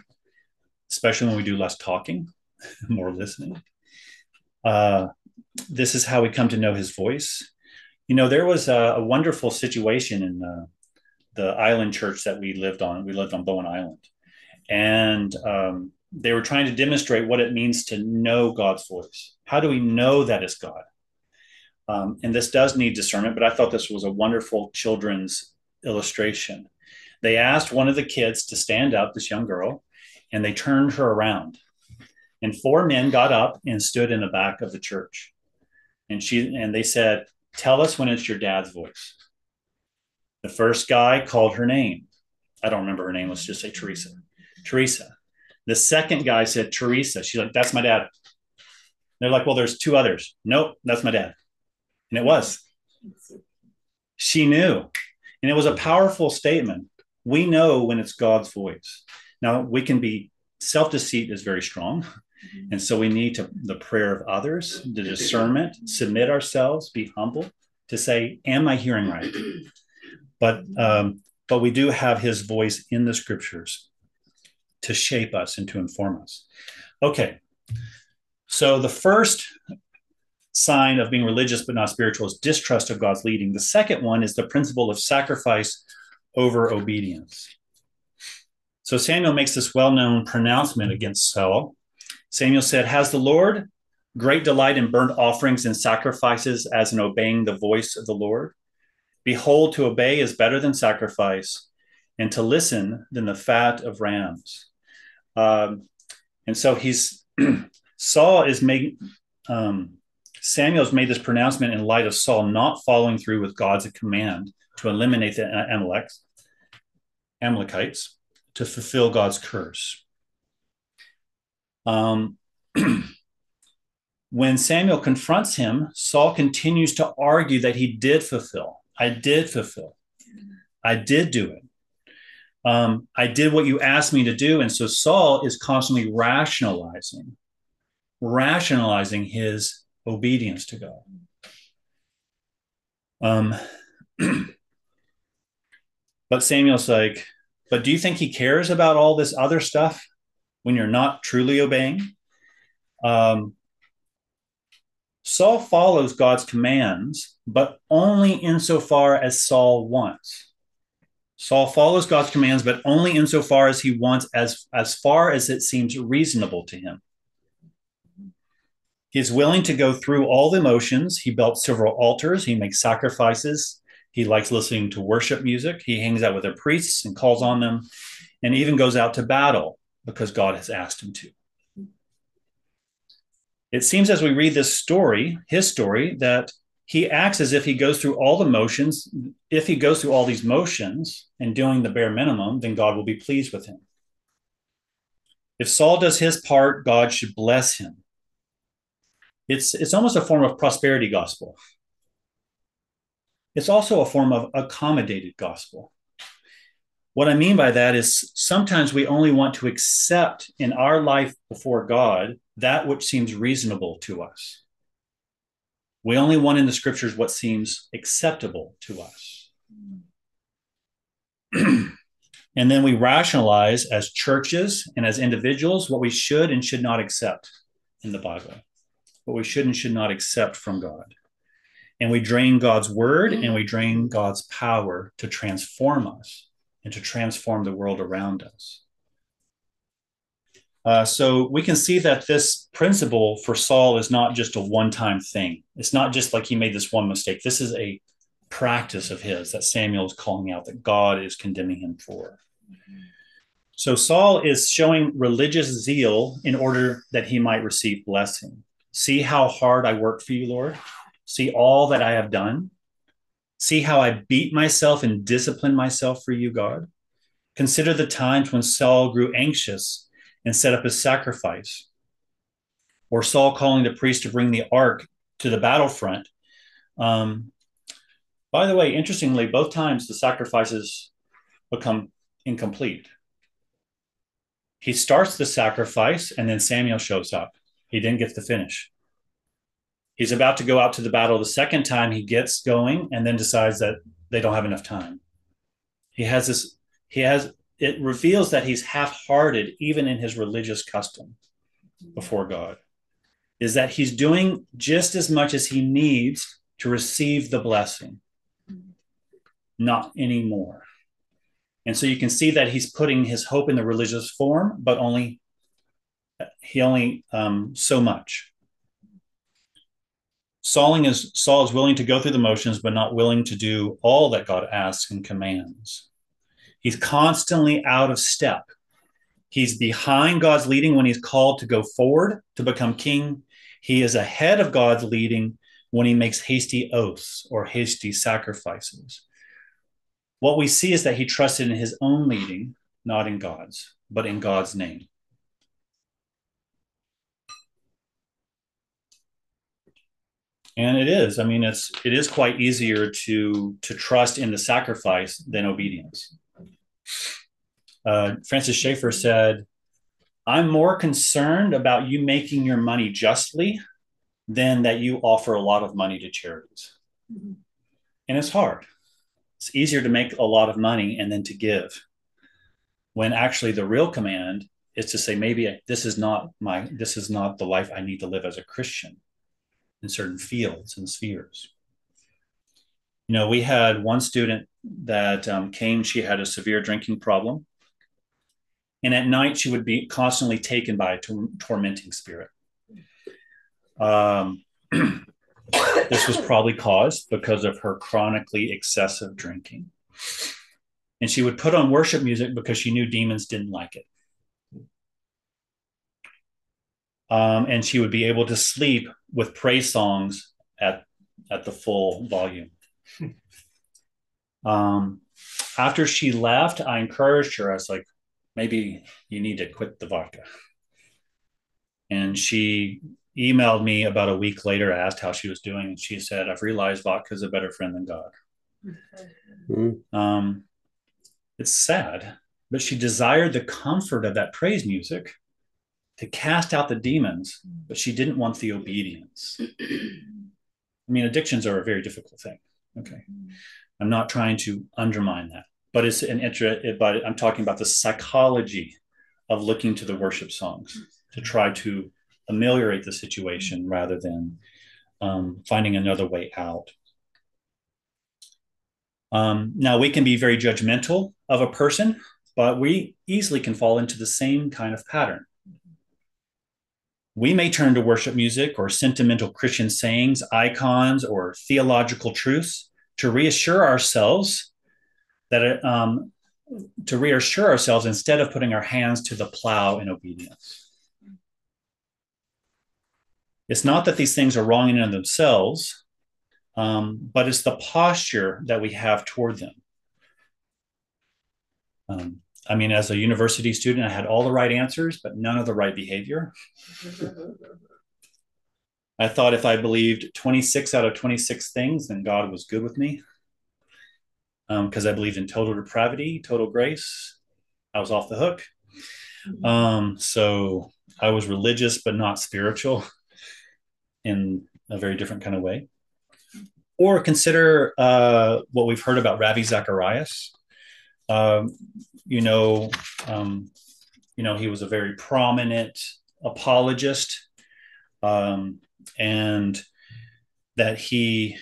especially when we do less talking, more listening. Uh, this is how we come to know his voice. You know, there was a, a wonderful situation in uh, the island church that we lived on. We lived on Bowen Island. And um, they were trying to demonstrate what it means to know God's voice. How do we know that it's God? Um, and this does need discernment, but I thought this was a wonderful children's illustration. They asked one of the kids to stand up, this young girl, and they turned her around. And four men got up and stood in the back of the church. And she and they said, Tell us when it's your dad's voice. The first guy called her name. I don't remember her name. Let's just say Teresa. Teresa. The second guy said Teresa. She's like, That's my dad. They're like, Well, there's two others. Nope, that's my dad. And it was. She knew. And it was a powerful statement. We know when it's God's voice. Now, we can be, self deceit is very strong. Mm-hmm. And so we need to, the prayer of others, the discernment, submit ourselves, be humble to say, Am I hearing right? But, um, but we do have his voice in the scriptures to shape us and to inform us. Okay. So the first sign of being religious but not spiritual is distrust of God's leading. The second one is the principle of sacrifice over obedience. So Samuel makes this well known pronouncement against Saul. Samuel said, Has the Lord great delight in burnt offerings and sacrifices as in obeying the voice of the Lord? Behold, to obey is better than sacrifice, and to listen than the fat of rams. Um, and so he's Saul is making um, Samuel's made this pronouncement in light of Saul not following through with God's command to eliminate the Amaleks, Amalekites to fulfill God's curse. Um, when Samuel confronts him, Saul continues to argue that he did fulfill. I did fulfill. I did do it. Um, I did what you asked me to do. And so Saul is constantly rationalizing, rationalizing his obedience to God. Um, but Samuel's like, but do you think he cares about all this other stuff when you're not truly obeying? Um, Saul follows God's commands, but only insofar as Saul wants. Saul follows God's commands, but only insofar as he wants, as, as far as it seems reasonable to him. He's willing to go through all the motions. He built several altars. He makes sacrifices. He likes listening to worship music. He hangs out with the priests and calls on them, and even goes out to battle because God has asked him to. It seems as we read this story, his story, that he acts as if he goes through all the motions. If he goes through all these motions and doing the bare minimum, then God will be pleased with him. If Saul does his part, God should bless him it's it's almost a form of prosperity gospel it's also a form of accommodated gospel what i mean by that is sometimes we only want to accept in our life before god that which seems reasonable to us we only want in the scriptures what seems acceptable to us And then we rationalize as churches and as individuals what we should and should not accept in the Bible, what we should and should not accept from God. And we drain God's word and we drain God's power to transform us and to transform the world around us. Uh, so we can see that this principle for Saul is not just a one time thing. It's not just like he made this one mistake. This is a practice of his that Samuel is calling out that God is condemning him for. So Saul is showing religious zeal in order that he might receive blessing. See how hard I work for you, Lord. See all that I have done. See how I beat myself and discipline myself for you, God. Consider the times when Saul grew anxious and set up a sacrifice, or Saul calling the priest to bring the ark to the battlefront. Um, by the way, interestingly, both times the sacrifices become incomplete. He starts the sacrifice, and then Samuel shows up. He didn't get to finish. He's about to go out to the battle the second time. He gets going, and then decides that they don't have enough time. He has this. He has. It reveals that he's half-hearted, even in his religious custom before God. Is that he's doing just as much as he needs to receive the blessing, not anymore. And so you can see that he's putting his hope in the religious form, but only he only um, so much. Saul is, Saul is willing to go through the motions, but not willing to do all that God asks and commands. He's constantly out of step. He's behind God's leading when he's called to go forward to become king. He is ahead of God's leading when he makes hasty oaths or hasty sacrifices. What we see is that he trusted in his own leading, not in God's, but in God's name. And it is. I mean, it's it is quite easier to to trust in the sacrifice than obedience. Uh, Francis Schaeffer said, "I'm more concerned about you making your money justly than that you offer a lot of money to charities." Mm-hmm. And it's hard it's easier to make a lot of money and then to give when actually the real command is to say maybe this is not my this is not the life i need to live as a christian in certain fields and spheres you know we had one student that um, came she had a severe drinking problem and at night she would be constantly taken by a tor- tormenting spirit um, this was probably caused because of her chronically excessive drinking. And she would put on worship music because she knew demons didn't like it. Um, and she would be able to sleep with praise songs at at the full volume. Um, after she left, I encouraged her. I was like, maybe you need to quit the vodka. And she emailed me about a week later, asked how she was doing, and she said, "I've realized vodka is a better friend than God." Mm-hmm. Um, it's sad, but she desired the comfort of that praise music to cast out the demons, but she didn't want the obedience. I mean, addictions are a very difficult thing. Okay, I'm not trying to undermine that, but it's an interest. But I'm talking about the psychology of looking to the worship songs to try to ameliorate the situation rather than um, finding another way out. Um, now, we can be very judgmental of a person, but we easily can fall into the same kind of pattern. We may turn to worship music or sentimental Christian sayings, icons, or theological truths to reassure ourselves that um, to reassure ourselves instead of putting our hands to the plow in obedience. It's not that these things are wrong in themselves, um, but it's the posture that we have toward them. Um, I mean, as a university student, I had all the right answers, but none of the right behavior. I thought if I believed 26 out of 26 things, then God was good with me. Because um, I believed in total depravity, total grace. I was off the hook. Mm-hmm. Um, so I was religious, but not spiritual in a very different kind of way. Or consider uh, what we've heard about Ravi Zacharias. Um, you know, um, you know, he was a very prominent apologist, um, and that he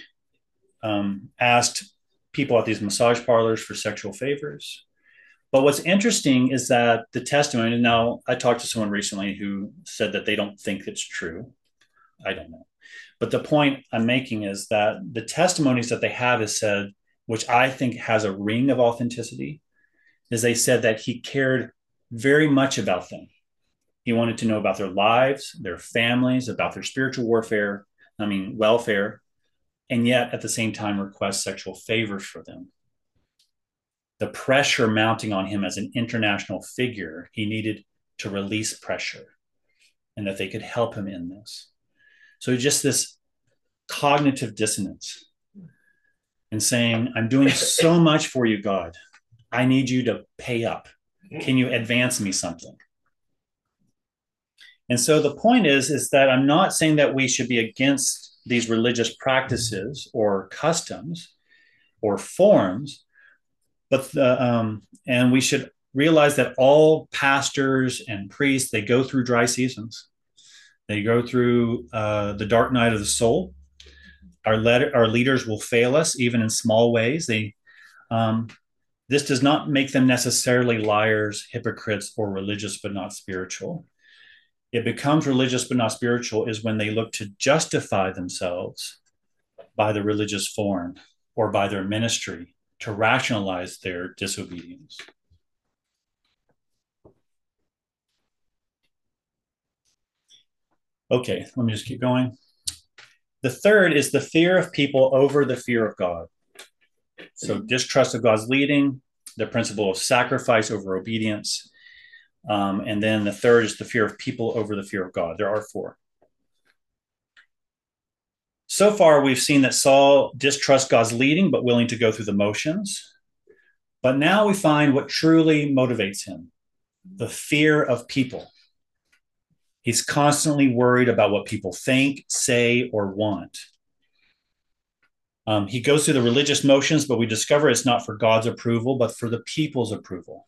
um, asked people at these massage parlors for sexual favors. But what's interesting is that the testimony. Now, I talked to someone recently who said that they don't think it's true. I don't know. But the point I'm making is that the testimonies that they have is said, which I think has a ring of authenticity, is they said that he cared very much about them. He wanted to know about their lives, their families, about their spiritual warfare, I mean, welfare, and yet at the same time request sexual favors for them. The pressure mounting on him as an international figure, he needed to release pressure and that they could help him in this. So just this cognitive dissonance and saying, I'm doing so much for you, God. I need you to pay up. Can you advance me something? And so the point is, is that I'm not saying that we should be against these religious practices or customs or forms, but the, um, and we should realize that all pastors and priests they go through dry seasons. They go through uh, the dark night of the soul. Our, letter, our leaders will fail us even in small ways. They um, this does not make them necessarily liars, hypocrites, or religious but not spiritual it becomes religious but not spiritual is when they look to justify themselves by the religious form or by their ministry to rationalize their disobedience. Okay, let me just keep going. The third is the fear of people over the fear of God. So, distrust of God's leading, the principle of sacrifice over obedience, um, and then the third is the fear of people over the fear of God. There are four. So far, we've seen that Saul distrusts God's leading, but willing to go through the motions. But now we find what truly motivates him the fear of people. He's constantly worried about what people think, say, or want. Um, he goes through the religious motions, but we discover it's not for God's approval, but for the people's approval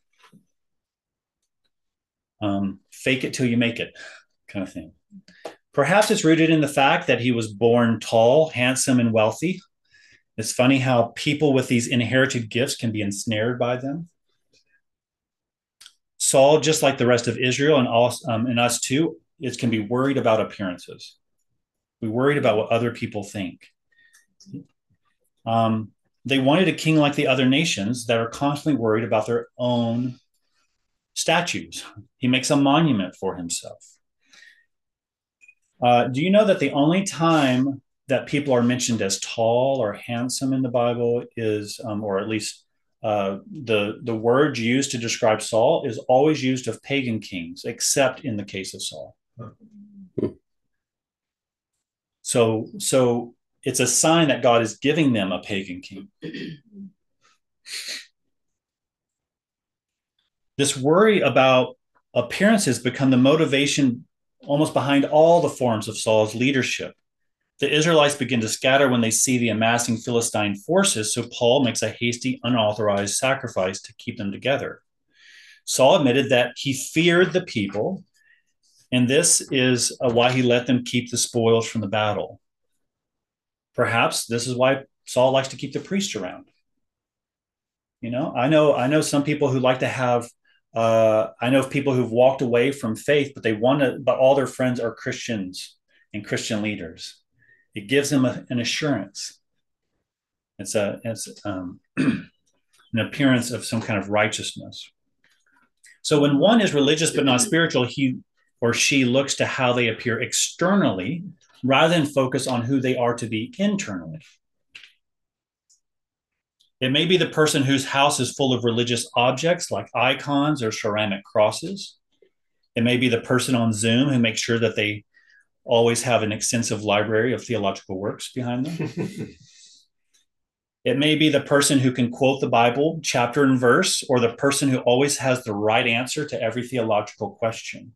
um, fake it till you make it kind of thing. Perhaps it's rooted in the fact that he was born tall, handsome, and wealthy. It's funny how people with these inherited gifts can be ensnared by them. Saul, just like the rest of Israel and, all, um, and us too, is can be worried about appearances. We worried about what other people think. Um, they wanted a king like the other nations that are constantly worried about their own statues. He makes a monument for himself. Uh, do you know that the only time that people are mentioned as tall or handsome in the Bible is, um, or at least uh, the the word used to describe Saul is always used of pagan kings, except in the case of Saul. So so it's a sign that God is giving them a pagan king. this worry about appearances become the motivation almost behind all the forms of Saul's leadership. The Israelites begin to scatter when they see the amassing Philistine forces, so Paul makes a hasty, unauthorized sacrifice to keep them together. Saul admitted that he feared the people, and this is uh, why he let them keep the spoils from the battle. Perhaps this is why Saul likes to keep the priest around. You know, I know I know some people who like to have uh, I know of people who've walked away from faith, but they want to, but all their friends are Christians and Christian leaders. It gives them a, an assurance. It's a it's um, an appearance of some kind of righteousness. So when one is religious but not spiritual, he or she looks to how they appear externally rather than focus on who they are to be internally. It may be the person whose house is full of religious objects like icons or ceramic crosses. It may be the person on Zoom who makes sure that they always have an extensive library of theological works behind them. it may be the person who can quote the Bible chapter and verse, or the person who always has the right answer to every theological question.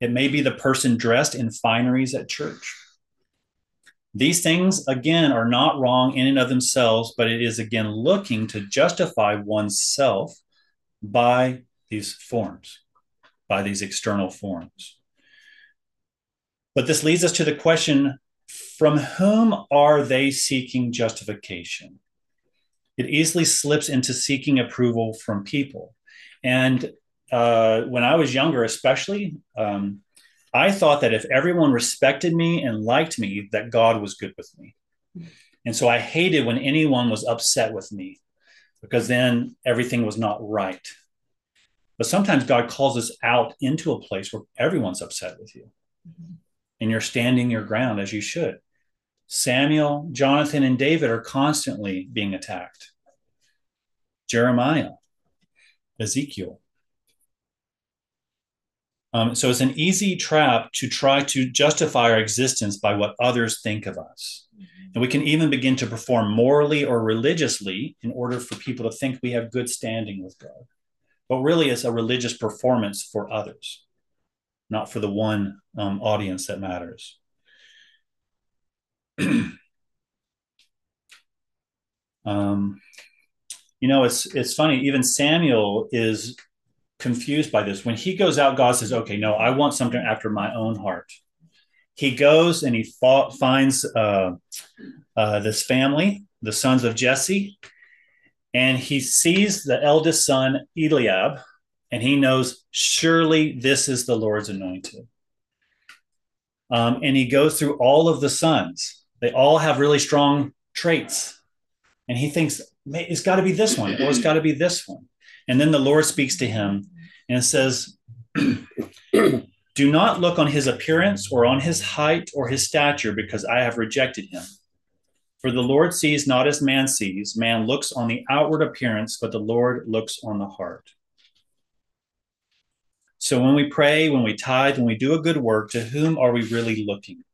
It may be the person dressed in fineries at church. These things, again, are not wrong in and of themselves, but it is again looking to justify oneself by these forms, by these external forms. But this leads us to the question from whom are they seeking justification? It easily slips into seeking approval from people. And uh, when I was younger, especially, um, I thought that if everyone respected me and liked me, that God was good with me. And so I hated when anyone was upset with me because then everything was not right. But sometimes God calls us out into a place where everyone's upset with you mm-hmm. and you're standing your ground as you should. Samuel, Jonathan, and David are constantly being attacked. Jeremiah, Ezekiel. Um, so it's an easy trap to try to justify our existence by what others think of us. Mm-hmm. And we can even begin to perform morally or religiously in order for people to think we have good standing with God. But really, it's a religious performance for others, not for the one um, audience that matters. um, you know, it's it's funny. Even Samuel is confused by this. When he goes out, God says, "Okay, no, I want something after my own heart." He goes and he fought, finds uh, uh, this family, the sons of Jesse, and he sees the eldest son Eliab, and he knows surely this is the Lord's anointed. Um, and he goes through all of the sons. They all have really strong traits, and he thinks it's got to be this one, it's got to be this one. And then the Lord speaks to him and says, Do not look on his appearance or on his height or his stature, because I have rejected him. For the Lord sees not as man sees. Man looks on the outward appearance, but the Lord looks on the heart. So when we pray, when we tithe, when we do a good work, to whom are we really looking?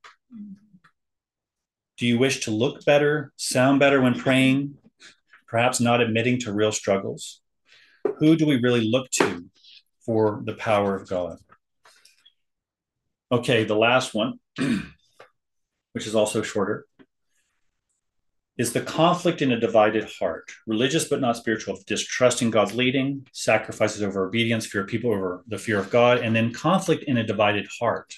Do you wish to look better, sound better when praying, perhaps not admitting to real struggles? Who do we really look to for the power of God? Okay, the last one, which is also shorter is the conflict in a divided heart, religious but not spiritual, distrusting God's leading, sacrifices over obedience, fear of people over the fear of God, and then conflict in a divided heart.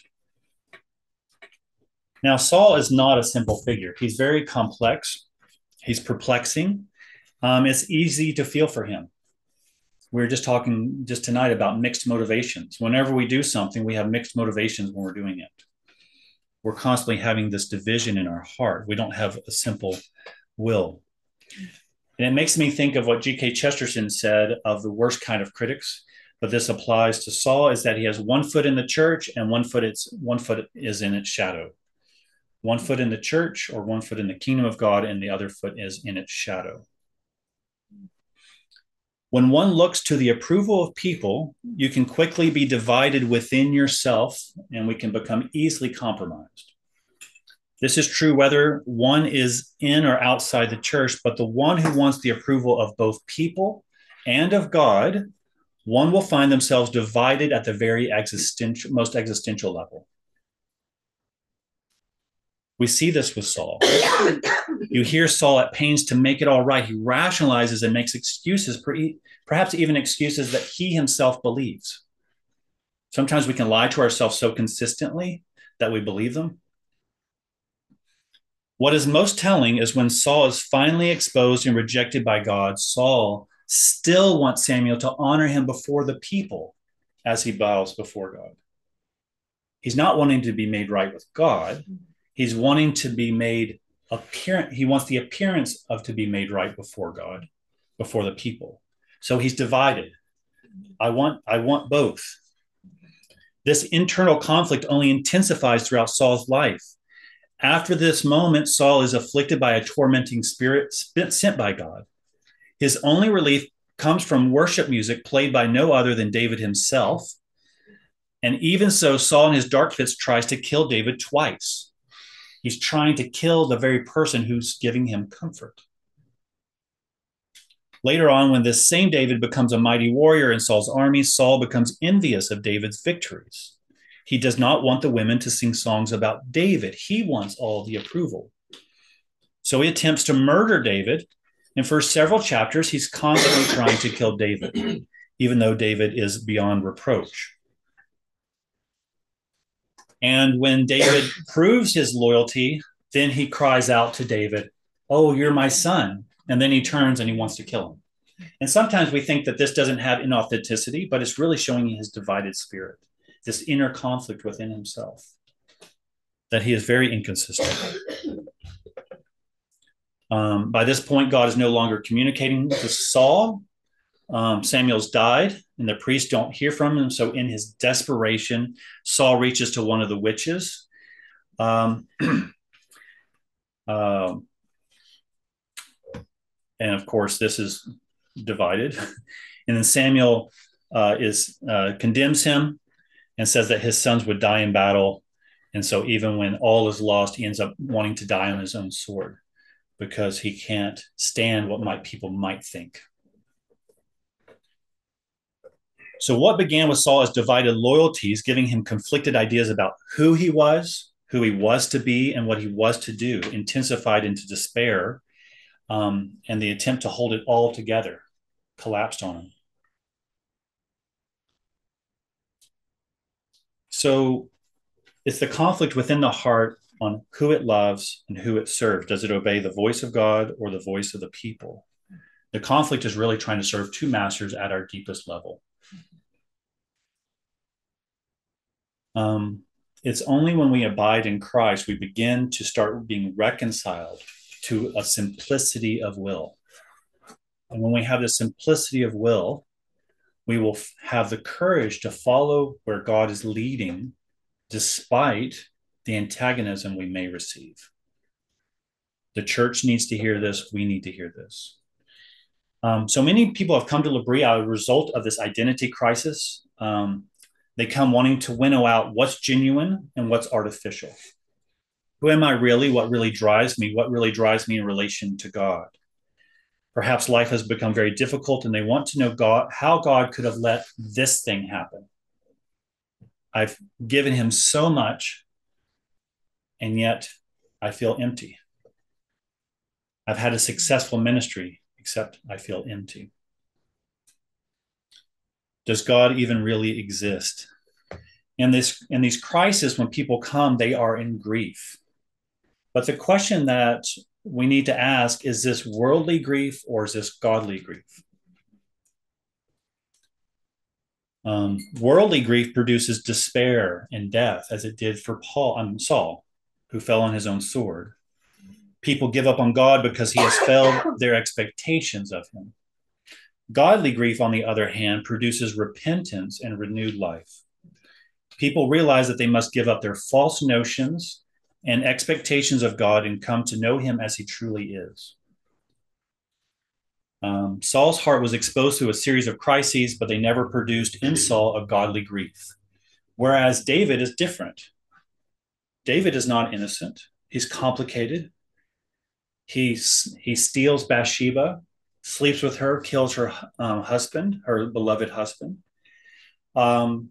Now, Saul is not a simple figure. He's very complex, he's perplexing. Um, it's easy to feel for him. We are just talking just tonight about mixed motivations. Whenever we do something, we have mixed motivations when we're doing it we're constantly having this division in our heart. We don't have a simple will. And it makes me think of what G.K. Chesterton said of the worst kind of critics, but this applies to Saul is that he has one foot in the church and one foot it's one foot is in its shadow. One foot in the church or one foot in the kingdom of God and the other foot is in its shadow. When one looks to the approval of people, you can quickly be divided within yourself and we can become easily compromised. This is true whether one is in or outside the church, but the one who wants the approval of both people and of God, one will find themselves divided at the very existential, most existential level. We see this with Saul. you hear Saul at pains to make it all right. He rationalizes and makes excuses, perhaps even excuses that he himself believes. Sometimes we can lie to ourselves so consistently that we believe them. What is most telling is when Saul is finally exposed and rejected by God, Saul still wants Samuel to honor him before the people as he bows before God. He's not wanting to be made right with God He's wanting to be made apparent. He wants the appearance of to be made right before God, before the people. So he's divided. I want, I want both. This internal conflict only intensifies throughout Saul's life. After this moment, Saul is afflicted by a tormenting spirit sent by God. His only relief comes from worship music played by no other than David himself. And even so, Saul in his dark fits tries to kill David twice. He's trying to kill the very person who's giving him comfort. Later on, when this same David becomes a mighty warrior in Saul's army, Saul becomes envious of David's victories. He does not want the women to sing songs about David. He wants all the approval. So he attempts to murder David. And for several chapters, he's constantly trying to kill David, even though David is beyond reproach. And when David proves his loyalty, then he cries out to David, Oh, you're my son. And then he turns and he wants to kill him. And sometimes we think that this doesn't have inauthenticity, but it's really showing his divided spirit, this inner conflict within himself, that he is very inconsistent. Um, by this point, God is no longer communicating with Saul. Um, Samuel's died, and the priests don't hear from him. So, in his desperation, Saul reaches to one of the witches. Um, uh, and of course, this is divided. And then Samuel uh, is uh, condemns him and says that his sons would die in battle. And so, even when all is lost, he ends up wanting to die on his own sword because he can't stand what my people might think. So, what began with Saul as divided loyalties, giving him conflicted ideas about who he was, who he was to be, and what he was to do, intensified into despair um, and the attempt to hold it all together collapsed on him. So it's the conflict within the heart on who it loves and who it serves. Does it obey the voice of God or the voice of the people? The conflict is really trying to serve two masters at our deepest level. Um, it's only when we abide in Christ we begin to start being reconciled to a simplicity of will. And when we have the simplicity of will, we will f- have the courage to follow where God is leading despite the antagonism we may receive. The church needs to hear this. We need to hear this. Um, so many people have come to L'Abri as a result of this identity crisis. Um, they come wanting to winnow out what's genuine and what's artificial. Who am I really? What really drives me? What really drives me in relation to God? Perhaps life has become very difficult and they want to know God, how God could have let this thing happen. I've given him so much, and yet I feel empty. I've had a successful ministry, except I feel empty. Does God even really exist? And this in these crises, when people come, they are in grief. But the question that we need to ask is this worldly grief or is this godly grief? Um, worldly grief produces despair and death, as it did for Paul, um, Saul, who fell on his own sword. People give up on God because he has failed their expectations of him. Godly grief, on the other hand, produces repentance and renewed life. People realize that they must give up their false notions and expectations of God and come to know him as he truly is. Um, Saul's heart was exposed to a series of crises, but they never produced in Saul a godly grief. Whereas David is different. David is not innocent. He's complicated. He's, he steals Bathsheba, sleeps with her, kills her um, husband, her beloved husband. Um,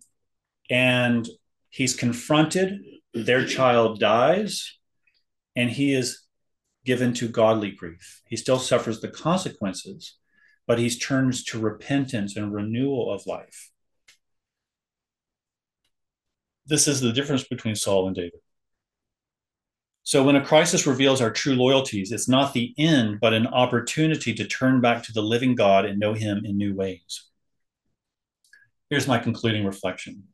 and he's confronted their child dies and he is given to godly grief. He still suffers the consequences, but he turns to repentance and renewal of life. This is the difference between Saul and David. So, when a crisis reveals our true loyalties, it's not the end, but an opportunity to turn back to the living God and know Him in new ways. Here's my concluding reflection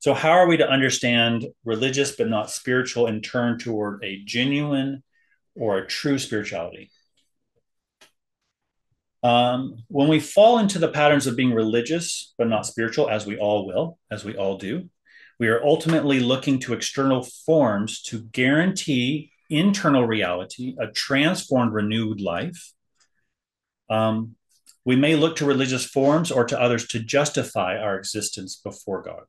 so, how are we to understand religious but not spiritual and turn toward a genuine or a true spirituality? Um, when we fall into the patterns of being religious but not spiritual, as we all will, as we all do, we are ultimately looking to external forms to guarantee internal reality, a transformed, renewed life. Um, we may look to religious forms or to others to justify our existence before God.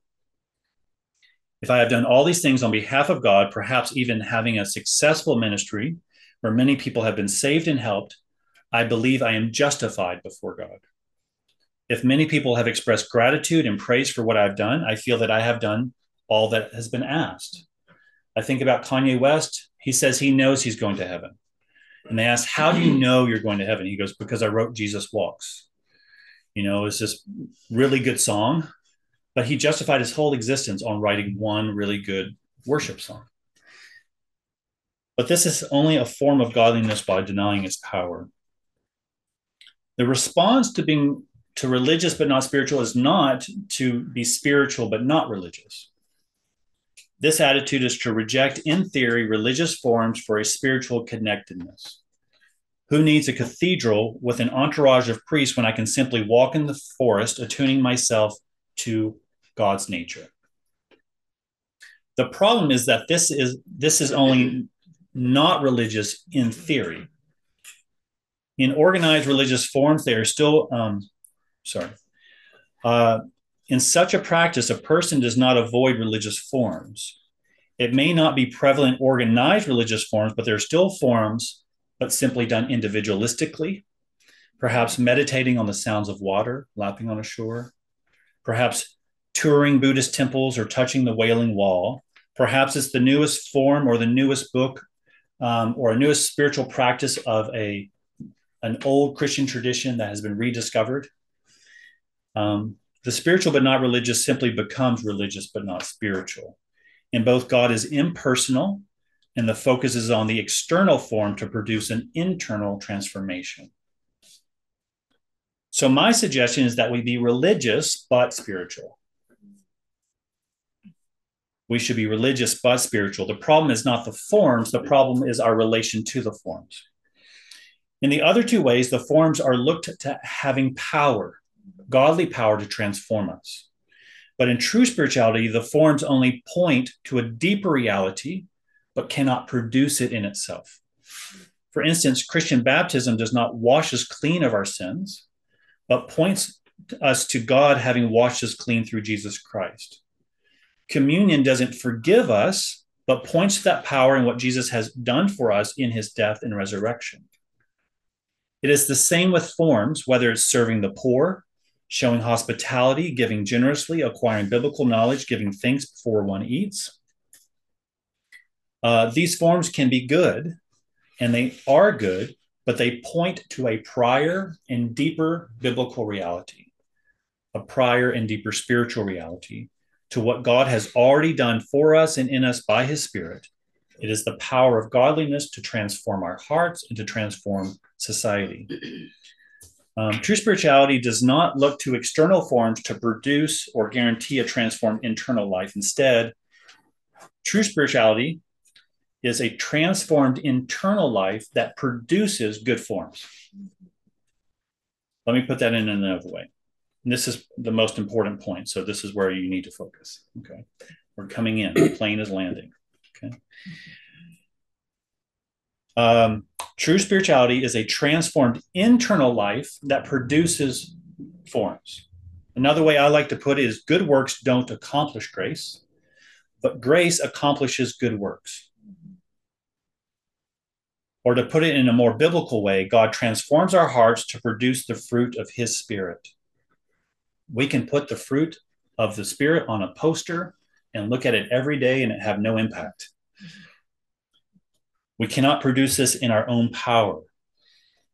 If I have done all these things on behalf of God, perhaps even having a successful ministry where many people have been saved and helped, I believe I am justified before God. If many people have expressed gratitude and praise for what I've done, I feel that I have done all that has been asked. I think about Kanye West. He says he knows he's going to heaven. And they ask, How do you mm-hmm. know you're going to heaven? He goes, Because I wrote Jesus Walks. You know, it's this really good song, but he justified his whole existence on writing one really good worship song. But this is only a form of godliness by denying its power. The response to being to religious but not spiritual is not to be spiritual but not religious. This attitude is to reject, in theory, religious forms for a spiritual connectedness. Who needs a cathedral with an entourage of priests when I can simply walk in the forest, attuning myself to God's nature? The problem is that this is this is only not religious in theory. In organized religious forms, they are still, um, sorry. Uh, in such a practice, a person does not avoid religious forms. It may not be prevalent organized religious forms, but there are still forms, but simply done individualistically. Perhaps meditating on the sounds of water lapping on a shore. Perhaps touring Buddhist temples or touching the Wailing Wall. Perhaps it's the newest form or the newest book um, or a newest spiritual practice of a an old Christian tradition that has been rediscovered. Um, the spiritual but not religious simply becomes religious but not spiritual. And both God is impersonal and the focus is on the external form to produce an internal transformation. So, my suggestion is that we be religious but spiritual we should be religious but spiritual. The problem is not the forms, the problem is our relation to the forms. In the other two ways, the forms are looked to having power, godly power to transform us. But in true spirituality, the forms only point to a deeper reality, but cannot produce it in itself. For instance, Christian baptism does not wash us clean of our sins, but points us to God having washed us clean through Jesus Christ communion doesn't forgive us, but points to that power and what Jesus has done for us in his death and resurrection. It is the same with forms, whether it's serving the poor, showing hospitality, giving generously, acquiring biblical knowledge, giving thanks before one eats. Uh, these forms can be good, and they are good, but they point to a prior and deeper biblical reality, a prior and deeper spiritual reality to what God has already done for us and in us by his Spirit. It is the power of godliness to transform our hearts and to transform society. Um, true spirituality does not look to external forms to produce or guarantee a transformed internal life. Instead, true spirituality is a transformed internal life that produces good forms. Let me put that in another way. And this is the most important point. So this is where you need to focus. Okay. We're coming in. The plane is landing. Okay. Um, true spirituality is a transformed internal life that produces forms. Another way I like to put it is good works don't accomplish grace, but grace accomplishes good works. Or to put it in a more biblical way, God transforms our hearts to produce the fruit of his spirit we can put the fruit of the spirit on a poster and look at it every day and it have no impact. We cannot produce this in our own power.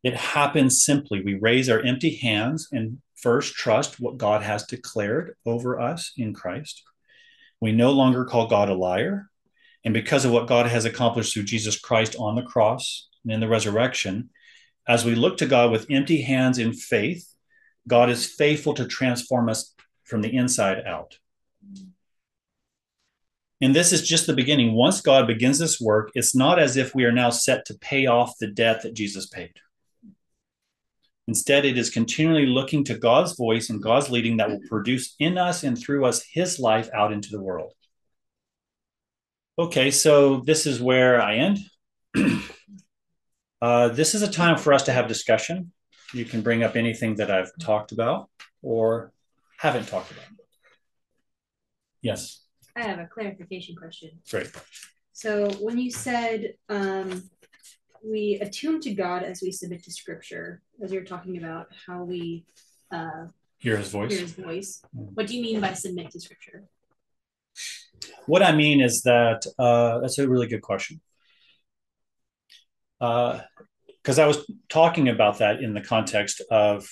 It happens simply. We raise our empty hands and first trust what God has declared over us in Christ. We no longer call God a liar. And because of what God has accomplished through Jesus Christ on the cross and in the resurrection, as we look to God with empty hands in faith, God is faithful to transform us from the inside out. And this is just the beginning. Once God begins this work, it's not as if we are now set to pay off the debt that Jesus paid. Instead, it is continually looking to God's voice and God's leading that will produce in us and through us his life out into the world. Okay, so this is where I end. uh, this is a time for us to have discussion you can bring up anything that I've talked about or haven't talked about. Yes. I have a clarification question. Great. So when you said um, we attune to God as we submit to Scripture, as you're talking about how we uh, hear His voice. Hear His voice. Mm. What do you mean by submit to Scripture? What I mean is that uh, that's a really good question. Uh, because I was talking about that in the context of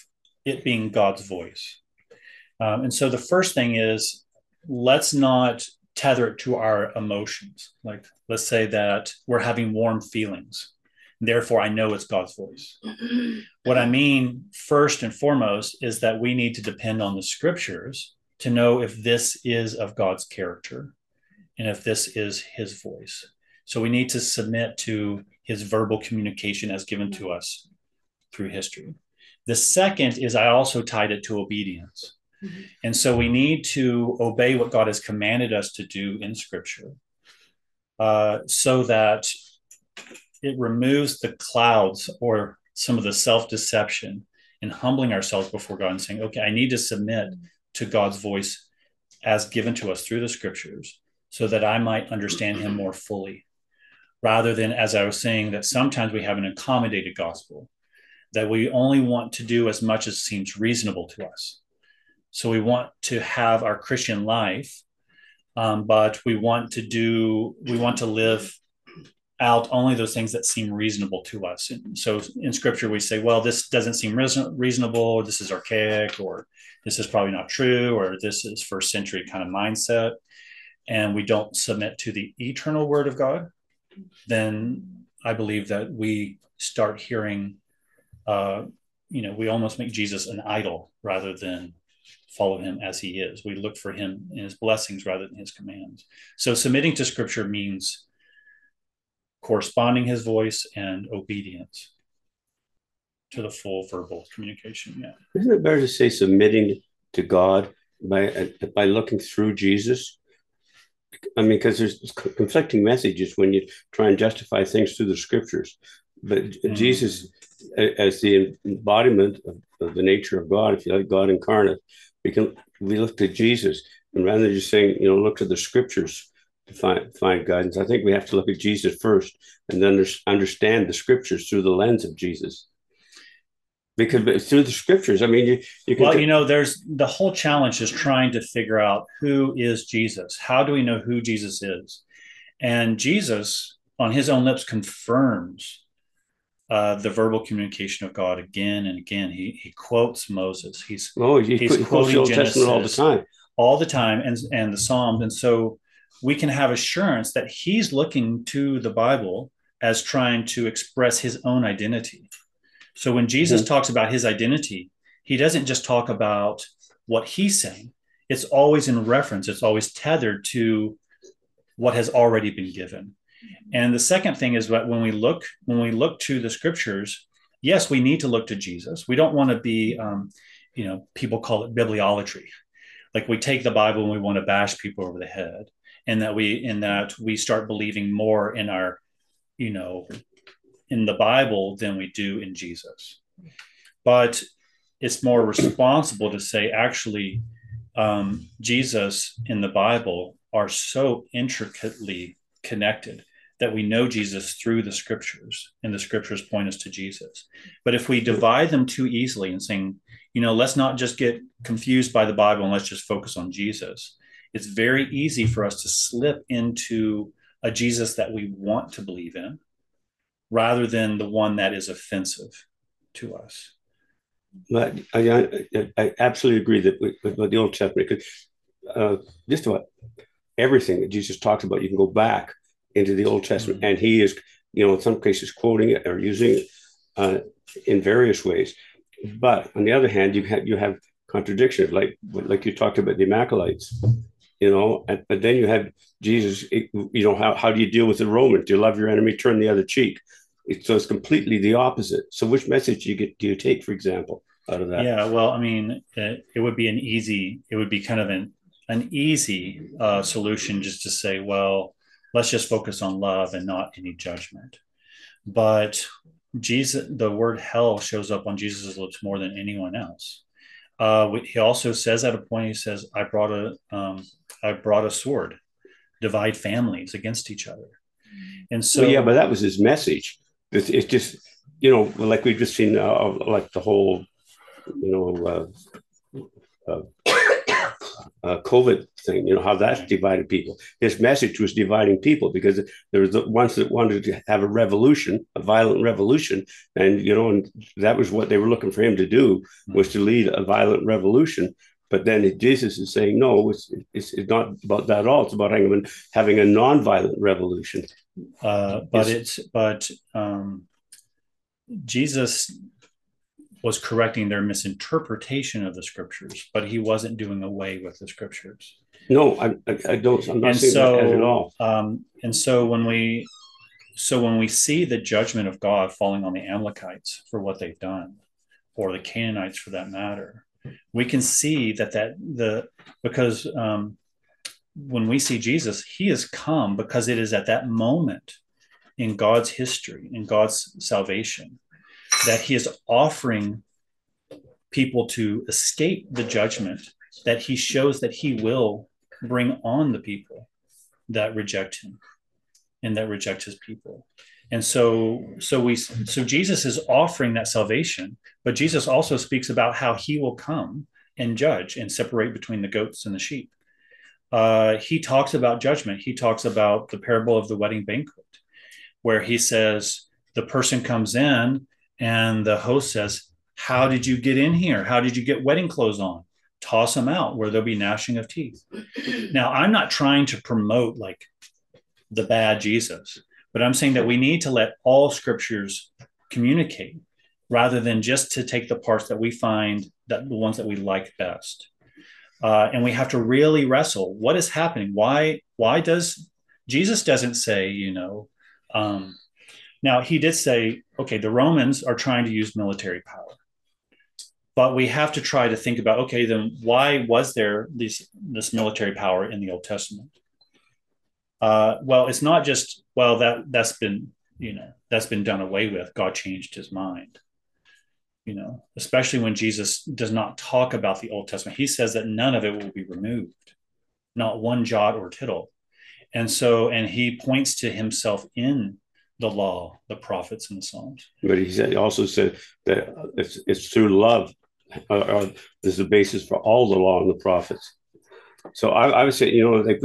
it being God's voice. Um, and so the first thing is let's not tether it to our emotions. Like, let's say that we're having warm feelings. Therefore, I know it's God's voice. what I mean, first and foremost, is that we need to depend on the scriptures to know if this is of God's character and if this is his voice. So we need to submit to his verbal communication as given to us through history. The second is I also tied it to obedience. Mm-hmm. And so we need to obey what God has commanded us to do in Scripture uh, so that it removes the clouds or some of the self deception and humbling ourselves before God and saying, okay, I need to submit to God's voice as given to us through the Scriptures so that I might understand Him more fully. Rather than, as I was saying, that sometimes we have an accommodated gospel, that we only want to do as much as seems reasonable to us so we want to have our Christian life, um, but we want to do, we want to live out only those things that seem reasonable to us. So in scripture, we say, well, this doesn't seem reason- reasonable, or this is archaic, or this is probably not true, or this is first century kind of mindset. And we don't submit to the eternal word of God, then I believe that we start hearing, uh, you know, we almost make Jesus an idol rather than follow him as he is. We look for him in his blessings rather than his commands. So submitting to scripture means corresponding his voice and obedience to the full verbal communication. Yeah. Isn't it better to say submitting to God by by looking through Jesus? I mean, because there's conflicting messages when you try and justify things through the scriptures. But mm-hmm. Jesus, as the embodiment of, of, the nature of God, if you like, God incarnate, we can we look to Jesus, and rather than just saying, you know, look to the scriptures to find find guidance, I think we have to look at Jesus first, and then understand the scriptures through the lens of Jesus. Because through the scriptures, I mean, you, you can. Well, you know, there's the whole challenge is trying to figure out who is Jesus. How do we know who Jesus is? And Jesus, on his own lips, confirms uh, the verbal communication of God again and again. He he quotes Moses. He's oh, he, he's he quoting Old Genesis Testament all the time, all the time, and and the Psalms, and so we can have assurance that he's looking to the Bible as trying to express his own identity. So when Jesus mm-hmm. talks about his identity, he doesn't just talk about what he's saying. It's always in reference. It's always tethered to what has already been given. And the second thing is that when we look when we look to the scriptures, yes, we need to look to Jesus. We don't want to be, um, you know, people call it bibliolatry, like we take the Bible and we want to bash people over the head, and that we in that we start believing more in our, you know, in the Bible than we do in Jesus. But it's more responsible to say actually um, Jesus in the Bible are so intricately connected that we know Jesus through the scriptures and the scriptures point us to Jesus. But if we divide them too easily and saying, you know, let's not just get confused by the Bible and let's just focus on Jesus, it's very easy for us to slip into a Jesus that we want to believe in rather than the one that is offensive to us. But I, I, I absolutely agree that with, with the Old Testament, because uh, just about everything that Jesus talks about, you can go back into the Old Testament, mm-hmm. and he is, you know, in some cases quoting it or using it uh, in various ways. But on the other hand, you have you have contradictions, like like you talked about the Amalekites, you know, and, but then you have Jesus. You know, how how do you deal with the Romans? Do you love your enemy? Turn the other cheek. so it's completely the opposite. So which message do you get? Do you take, for example, out of that? Yeah, well, I mean, it, it would be an easy. It would be kind of an an easy uh, solution just to say, well, let's just focus on love and not any judgment. But Jesus, the word hell shows up on Jesus' lips more than anyone else. Uh, he also says at a point, he says, "I brought a, um, I brought a sword, divide families against each other." And so, well, yeah, but that was his message. It's, it's, just, you know, like we've just seen, uh, like the whole, you know, uh, uh COVID thing, you know, how that's divided people. His message was dividing people because there was the ones that wanted to have a revolution, a violent revolution. And, you know, and that was what they were looking for him to do was to lead a violent revolution. But then Jesus is saying, no, it's, it's, it's not about that at all. It's about having, having a non-violent revolution. Uh, but it's, it's but um, Jesus was correcting their misinterpretation of the scriptures, but he wasn't doing away with the scriptures. No, I, I don't. I'm not and saying so, that at all. Um, and so when we, so when we see the judgment of God falling on the Amalekites for what they've done, or the Canaanites for that matter, we can see that that the because um, when we see Jesus, He has come because it is at that moment in God's history, in God's salvation, that he is offering people to escape the judgment that he shows that he will bring on the people that reject him and that reject his people. And so so we so jesus is offering that salvation but jesus also speaks about how he will come and judge and separate between the goats and the sheep. Uh, he talks about judgment. He talks about the parable of the wedding banquet where he says the person comes in and the host says, How did you get in here? How did you get wedding clothes on? Toss them out where there'll be gnashing of teeth. now, I'm not trying to promote like the bad Jesus, but I'm saying that we need to let all scriptures communicate rather than just to take the parts that we find that the ones that we like best. Uh, and we have to really wrestle what is happening why why does jesus doesn't say you know um, now, he did say, okay, the Romans are trying to use military power. But we have to try to think about, okay, then why was there this, this military power in the Old Testament? Uh, well, it's not just, well, that that's been, you know, that's been done away with. God changed his mind. You know, especially when Jesus does not talk about the Old Testament. He says that none of it will be removed, not one jot or tittle. And so, and he points to himself in the law, the prophets, and the Psalms. But he said, also said that it's, it's through love uh, uh, is the basis for all the law and the prophets. So I, I would say, you know, like,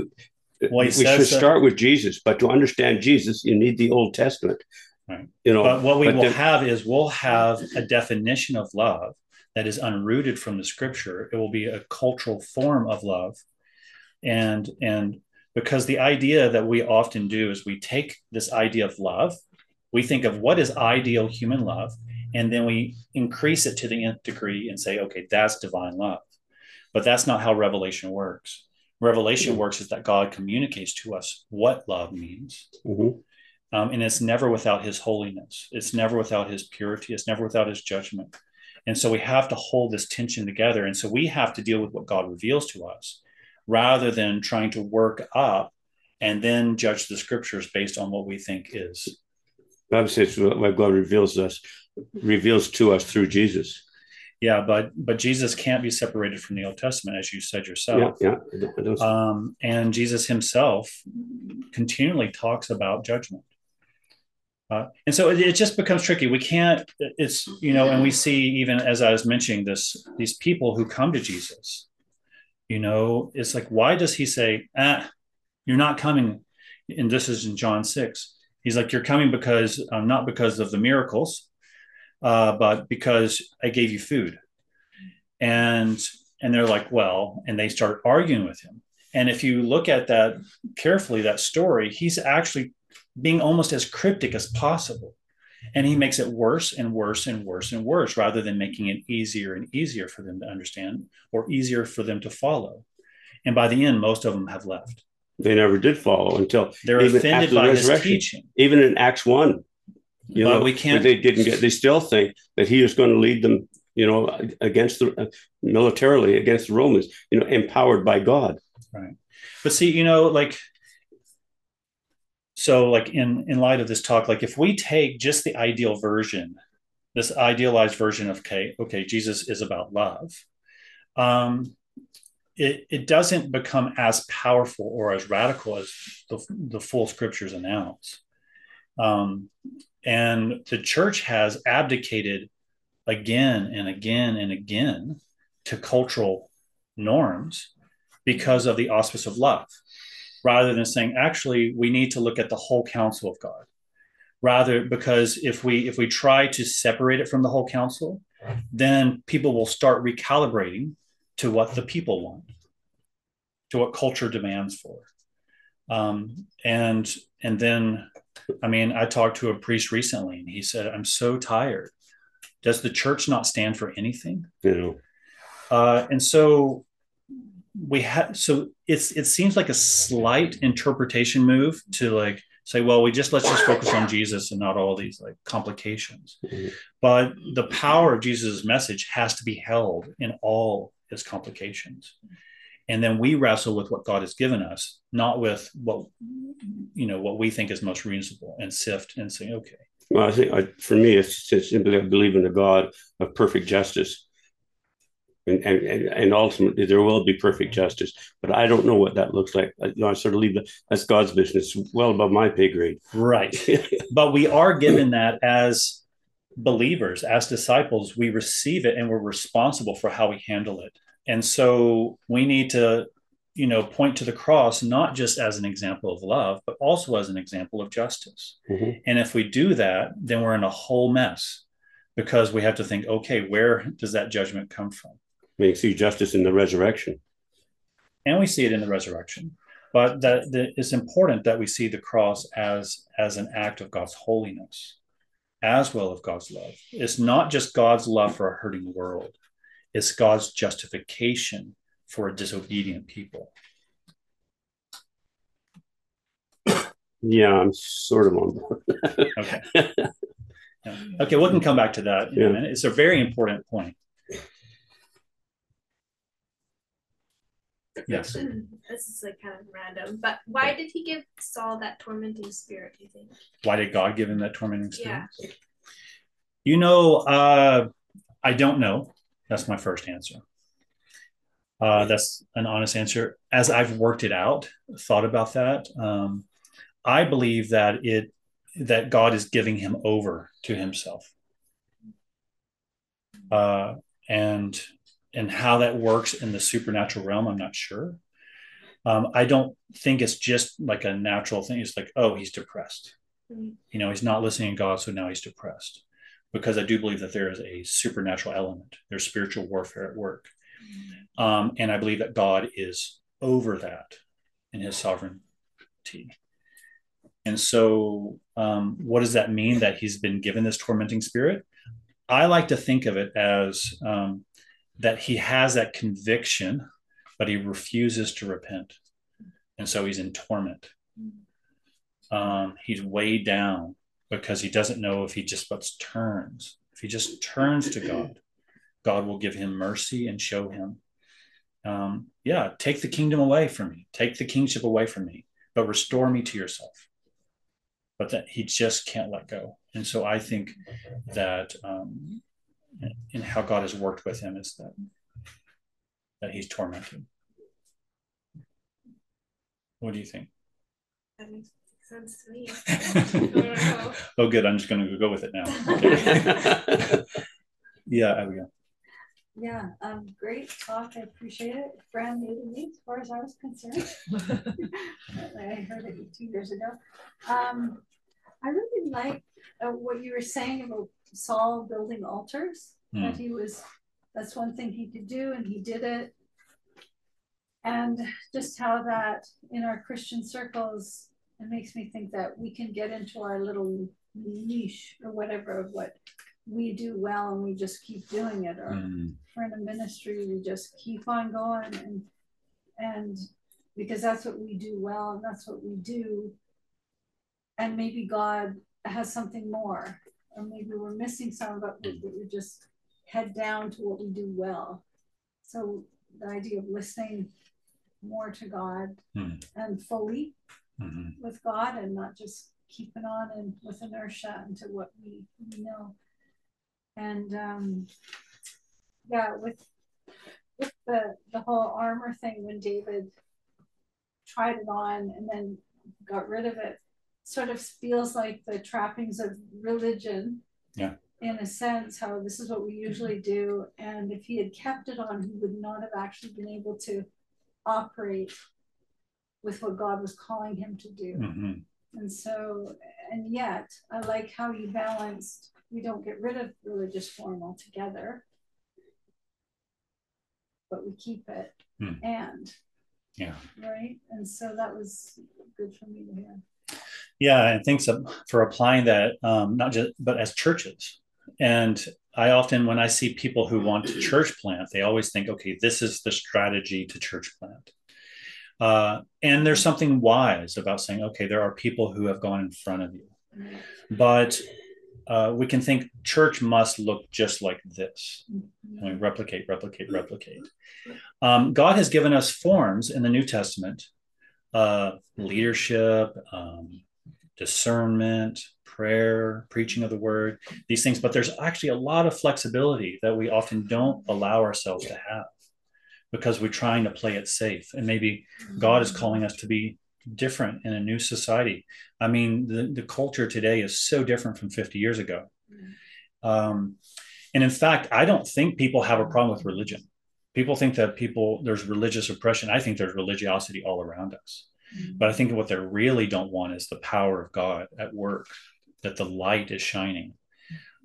well, we should start with Jesus, but to understand Jesus, you need the Old Testament. Right. You know, but what we but will have is we'll have a definition of love that is unrooted from the Scripture. It will be a cultural form of love, and and because the idea that we often do is we take this idea of love, we think of what is ideal human love, and then we increase it to the nth degree and say, okay, that's divine love. But that's not how revelation works. Revelation mm-hmm. works is that God communicates to us what love means. Mm-hmm. Um, and it's never without his holiness, it's never without his purity, it's never without his judgment. And so we have to hold this tension together. And so we have to deal with what God reveals to us rather than trying to work up and then judge the scriptures based on what we think is. Bible says what God reveals us reveals to us through Jesus. Yeah, but but Jesus can't be separated from the Old Testament, as you said yourself. Yeah, yeah. Um, and Jesus Himself continually talks about judgment. Uh, and so it, it, just becomes tricky. We can't. It's you know, and we see even as I was mentioning this, these people who come to Jesus, you know, it's like, why does he say, ah, you're not coming? And this is in John 6. He's like, you're coming because, um, not because of the miracles, uh, but because I gave you food. And, and they're like, well, and they start arguing with him. And if you look at that carefully, that story, he's actually being almost as cryptic as possible and he makes it worse and worse and worse and worse rather than making it easier and easier for them to understand or easier for them to follow. And by the end, most of them have left. They never did follow until they're offended by his teaching. Even in Acts 1, you but know, we can't. They didn't get. They still think that he is going to lead them, you know, against the uh, militarily against the Romans, you know, empowered by God. Right. But see, you know, like so like in in light of this talk like if we take just the ideal version this idealized version of okay okay jesus is about love um it, it doesn't become as powerful or as radical as the, the full scriptures announce. Um and the church has abdicated again and again and again to cultural norms because of the auspice of love, rather than saying, actually, we need to look at the whole counsel of God. Rather, because if we if we try to separate it from the whole counsel, then people will start recalibrating to what the people want, to what culture demands for. Um, and and then, I mean, I talked to a priest recently, and he said, "I'm so tired. Does the church not stand for anything?" Know. Uh, and so we have so it's it seems like a slight interpretation move to like say well we just let's just focus on jesus and not all these like complications. Mm-hmm. but the power of jesus' message has to be held in all its complications. And then we wrestle with what god has given us not with what you know what we think is most reasonable and sift and say okay. Well i think I, for me it's, it's simply i believe in the god of perfect justice and, and, and ultimately there will be perfect justice. But I don't know what that looks like. I, you know, I sort of leave that that's God's business, well above my pay grade. Right, but we are given that as believers, as disciples, we receive it and we're responsible for how we handle it. And so we need to, you know, point to the cross not just as an example of love, but also as an example of justice. Mm-hmm. And if we do that, then we're in a whole mess because we have to think, okay, where does that judgment come from? We see justice in the resurrection. And we see it in the resurrection. But that, that it's important that we see the cross as, as an act of God's holiness, as well of God's love. It's not just God's love for a hurting world, it's God's justification for a disobedient people. Yeah, I'm sort of on board. okay. Yeah. Okay, we can come back to that in yeah. a minute. It's a very important point. Yes. this is like kind of random, but why did he give Saul that tormenting spirit, do you think? Why did God give him that tormenting spirit? Yeah. You know, uh, I don't know. That's my first answer. Uh, that's an honest answer. As I've worked it out, thought about that, um, I believe that it that God is giving him over to Himself, uh, and and how that works in the supernatural realm, I'm not sure. Um, I don't think it's just like a natural thing. It's like, oh, he's depressed. Mm-hmm. You know, he's not listening to God, so now he's depressed. Because I do believe that there is a supernatural element. There's spiritual warfare at work, mm-hmm. um, and I believe that God is over that in His sovereignty. And so, um, what does that mean that he's been given this tormenting spirit? I like to think of it as um, that he has that conviction, but he refuses to repent. And so he's in torment. Um, he's weighed down because he doesn't know if he just but turns. If he just turns to God, God will give him mercy and show him, um, yeah, take the kingdom away from me, take the kingship away from me, but restore me to yourself. But that he just can't let go. And so I think that um, in how God has worked with him is that that he's tormented. What do you think? That makes sense to me. oh, good. I'm just going to go with it now. Okay. yeah, go. Yeah, um, great talk. I appreciate it. Brand new to me as far as I was concerned. I heard it two years ago. Um, I really like uh, what you were saying about Saul building altars. That he was, that's one thing he could do, and he did it. And just how that in our Christian circles, it makes me think that we can get into our little niche or whatever of what we do well and we just keep doing it or mm. for in a ministry we just keep on going and and because that's what we do well and that's what we do and maybe god has something more or maybe we're missing some, but we, we just head down to what we do well. So the idea of listening more to God mm. and fully mm-hmm. with God and not just keeping on and with inertia into what we, we know. And um, yeah, with with the the whole armor thing when David tried it on and then got rid of it, sort of feels like the trappings of religion. Yeah. In a sense, how this is what we usually do. And if he had kept it on, he would not have actually been able to operate with what God was calling him to do. Mhm. And so, and yet, I like how you balanced. We don't get rid of religious form altogether, but we keep it. Hmm. And Yeah. right. And so that was good for me to hear. Yeah, and thanks for applying that, um, not just but as churches. And I often, when I see people who want to church plant, they always think, okay, this is the strategy to church plant. Uh, and there's something wise about saying, okay, there are people who have gone in front of you, but uh, we can think church must look just like this. I mean, replicate, replicate, replicate. Um, God has given us forms in the New Testament uh, leadership, um, discernment, prayer, preaching of the word, these things. But there's actually a lot of flexibility that we often don't allow ourselves to have because we're trying to play it safe. And maybe God is calling us to be different in a new society. I mean, the, the culture today is so different from 50 years ago. Um, and in fact, I don't think people have a problem with religion. People think that people, there's religious oppression. I think there's religiosity all around us. But I think what they really don't want is the power of God at work, that the light is shining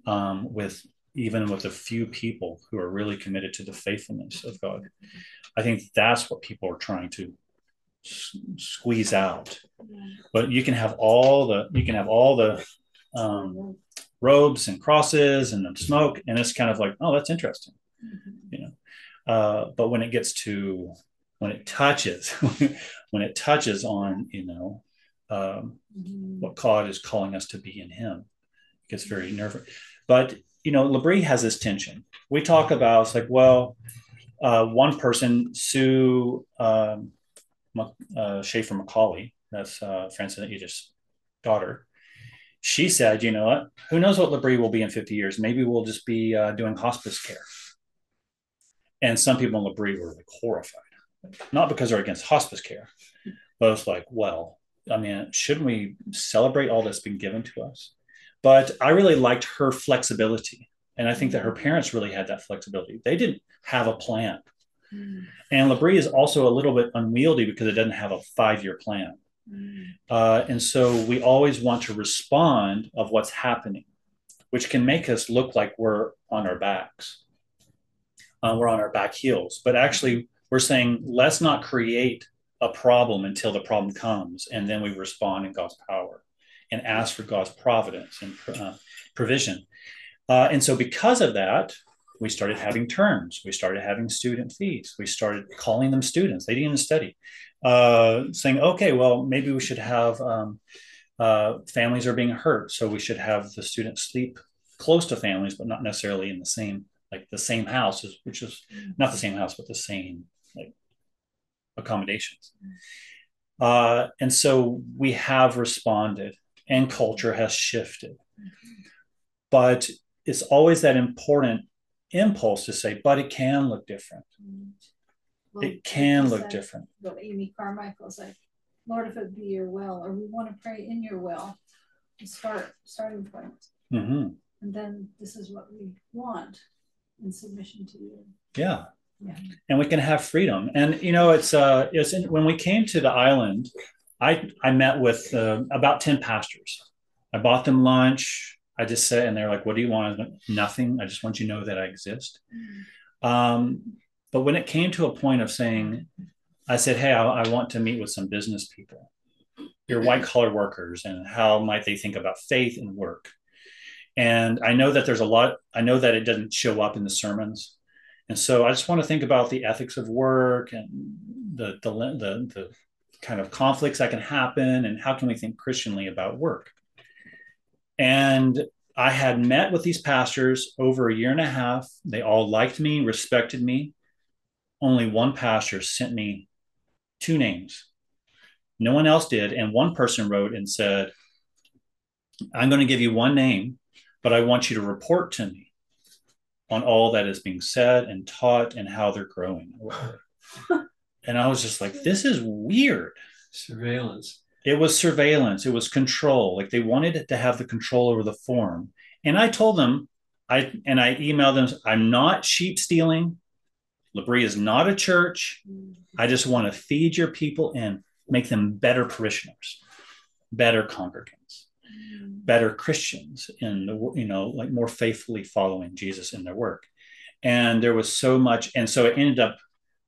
um, with even with a few people who are really committed to the faithfulness of God. I think that's what people are trying to s- squeeze out. But you can have all the you can have all the um, robes and crosses and the smoke, and it's kind of like, oh, that's interesting, you know. Uh, but when it gets to when it touches when it touches on you know um, what God is calling us to be in Him, it gets very nervous. But you know, L'Abri has this tension. We talk about it's like, well, uh, one person, Sue um, uh, Schaeffer Macaulay, that's uh, Francis Edith's daughter. She said, you know what? Who knows what L'Abri will be in 50 years? Maybe we'll just be uh, doing hospice care. And some people in L'Abri were like horrified, not because they're against hospice care, but it's like, well, I mean, shouldn't we celebrate all that's been given to us? But I really liked her flexibility. And I think that her parents really had that flexibility. They didn't have a plan. And L'Abri is also a little bit unwieldy because it doesn't have a five year plan. Uh, and so we always want to respond of what's happening, which can make us look like we're on our backs. Uh, we're on our back heels. But actually, we're saying, let's not create a problem until the problem comes. And then we respond in God's power and ask for God's providence and uh, provision. Uh, and so, because of that, we started having terms. We started having student fees. We started calling them students. They didn't even study. Uh, saying, okay, well, maybe we should have um, uh, families are being hurt, so we should have the students sleep close to families, but not necessarily in the same like the same house, which is not the same house, but the same like accommodations. Uh, and so we have responded, and culture has shifted. But it's always that important impulse to say, but it can look different. Well, It can look said, different. What Amy Carmichael's like, Lord, if it be your will, or we want to pray in your will, to start starting point. hmm And then this is what we want in submission to you. Yeah. Yeah. And we can have freedom. And you know, it's uh, it's in, when we came to the island, I I met with uh, about ten pastors. I bought them lunch. I just said, and they're like, "What do you want?" Nothing. I just want you to know that I exist. Um, but when it came to a point of saying, I said, "Hey, I, I want to meet with some business people, your white collar workers, and how might they think about faith and work?" And I know that there's a lot. I know that it doesn't show up in the sermons, and so I just want to think about the ethics of work and the the the, the kind of conflicts that can happen, and how can we think Christianly about work. And I had met with these pastors over a year and a half. They all liked me, respected me. Only one pastor sent me two names. No one else did. And one person wrote and said, I'm going to give you one name, but I want you to report to me on all that is being said and taught and how they're growing. and I was just like, this is weird. Surveillance. It was surveillance, it was control. Like they wanted to have the control over the form. And I told them, I and I emailed them, I'm not sheep stealing. L'Abri is not a church. Mm-hmm. I just want to feed your people and make them better parishioners, better congregants, better Christians in the you know like more faithfully following Jesus in their work. And there was so much, and so it ended up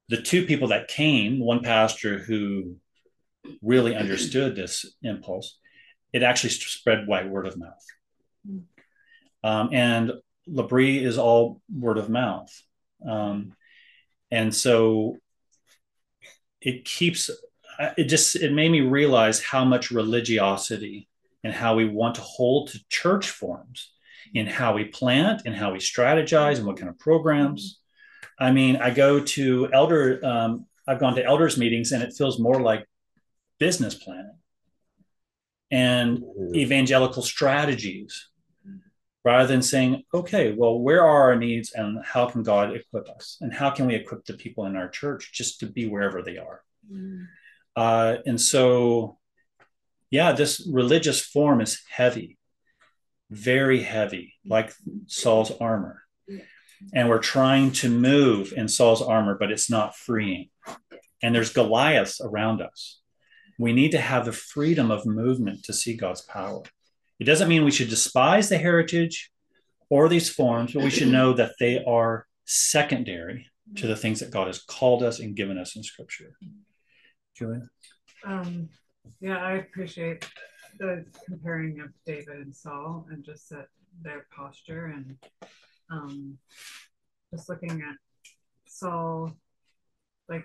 the two people that came, one pastor who really understood this impulse, it actually spread by word of mouth. Um, and L'Abri is all word of mouth. Um, and so it keeps, it just, it made me realize how much religiosity and how we want to hold to church forms in how we plant and how we strategize and what kind of programs. I mean, I go to elder, um, I've gone to elders meetings and it feels more like business planning and evangelical strategies rather than saying, okay, well, where are our needs and how can God equip us? And how can we equip the people in our church just to be wherever they are? Mm. Uh, and so, yeah, this religious form is heavy, very heavy, like Saul's armor. And we're trying to move in Saul's armor, but it's not freeing. And there's Goliaths around us. We need to have the freedom of movement to see God's power. It doesn't mean we should despise the heritage or these forms, but we should know that they are secondary to the things that God has called us and given us in Scripture. Julia? Um, yeah, I appreciate the comparing of David and Saul and just that their posture and um, just looking at Saul, like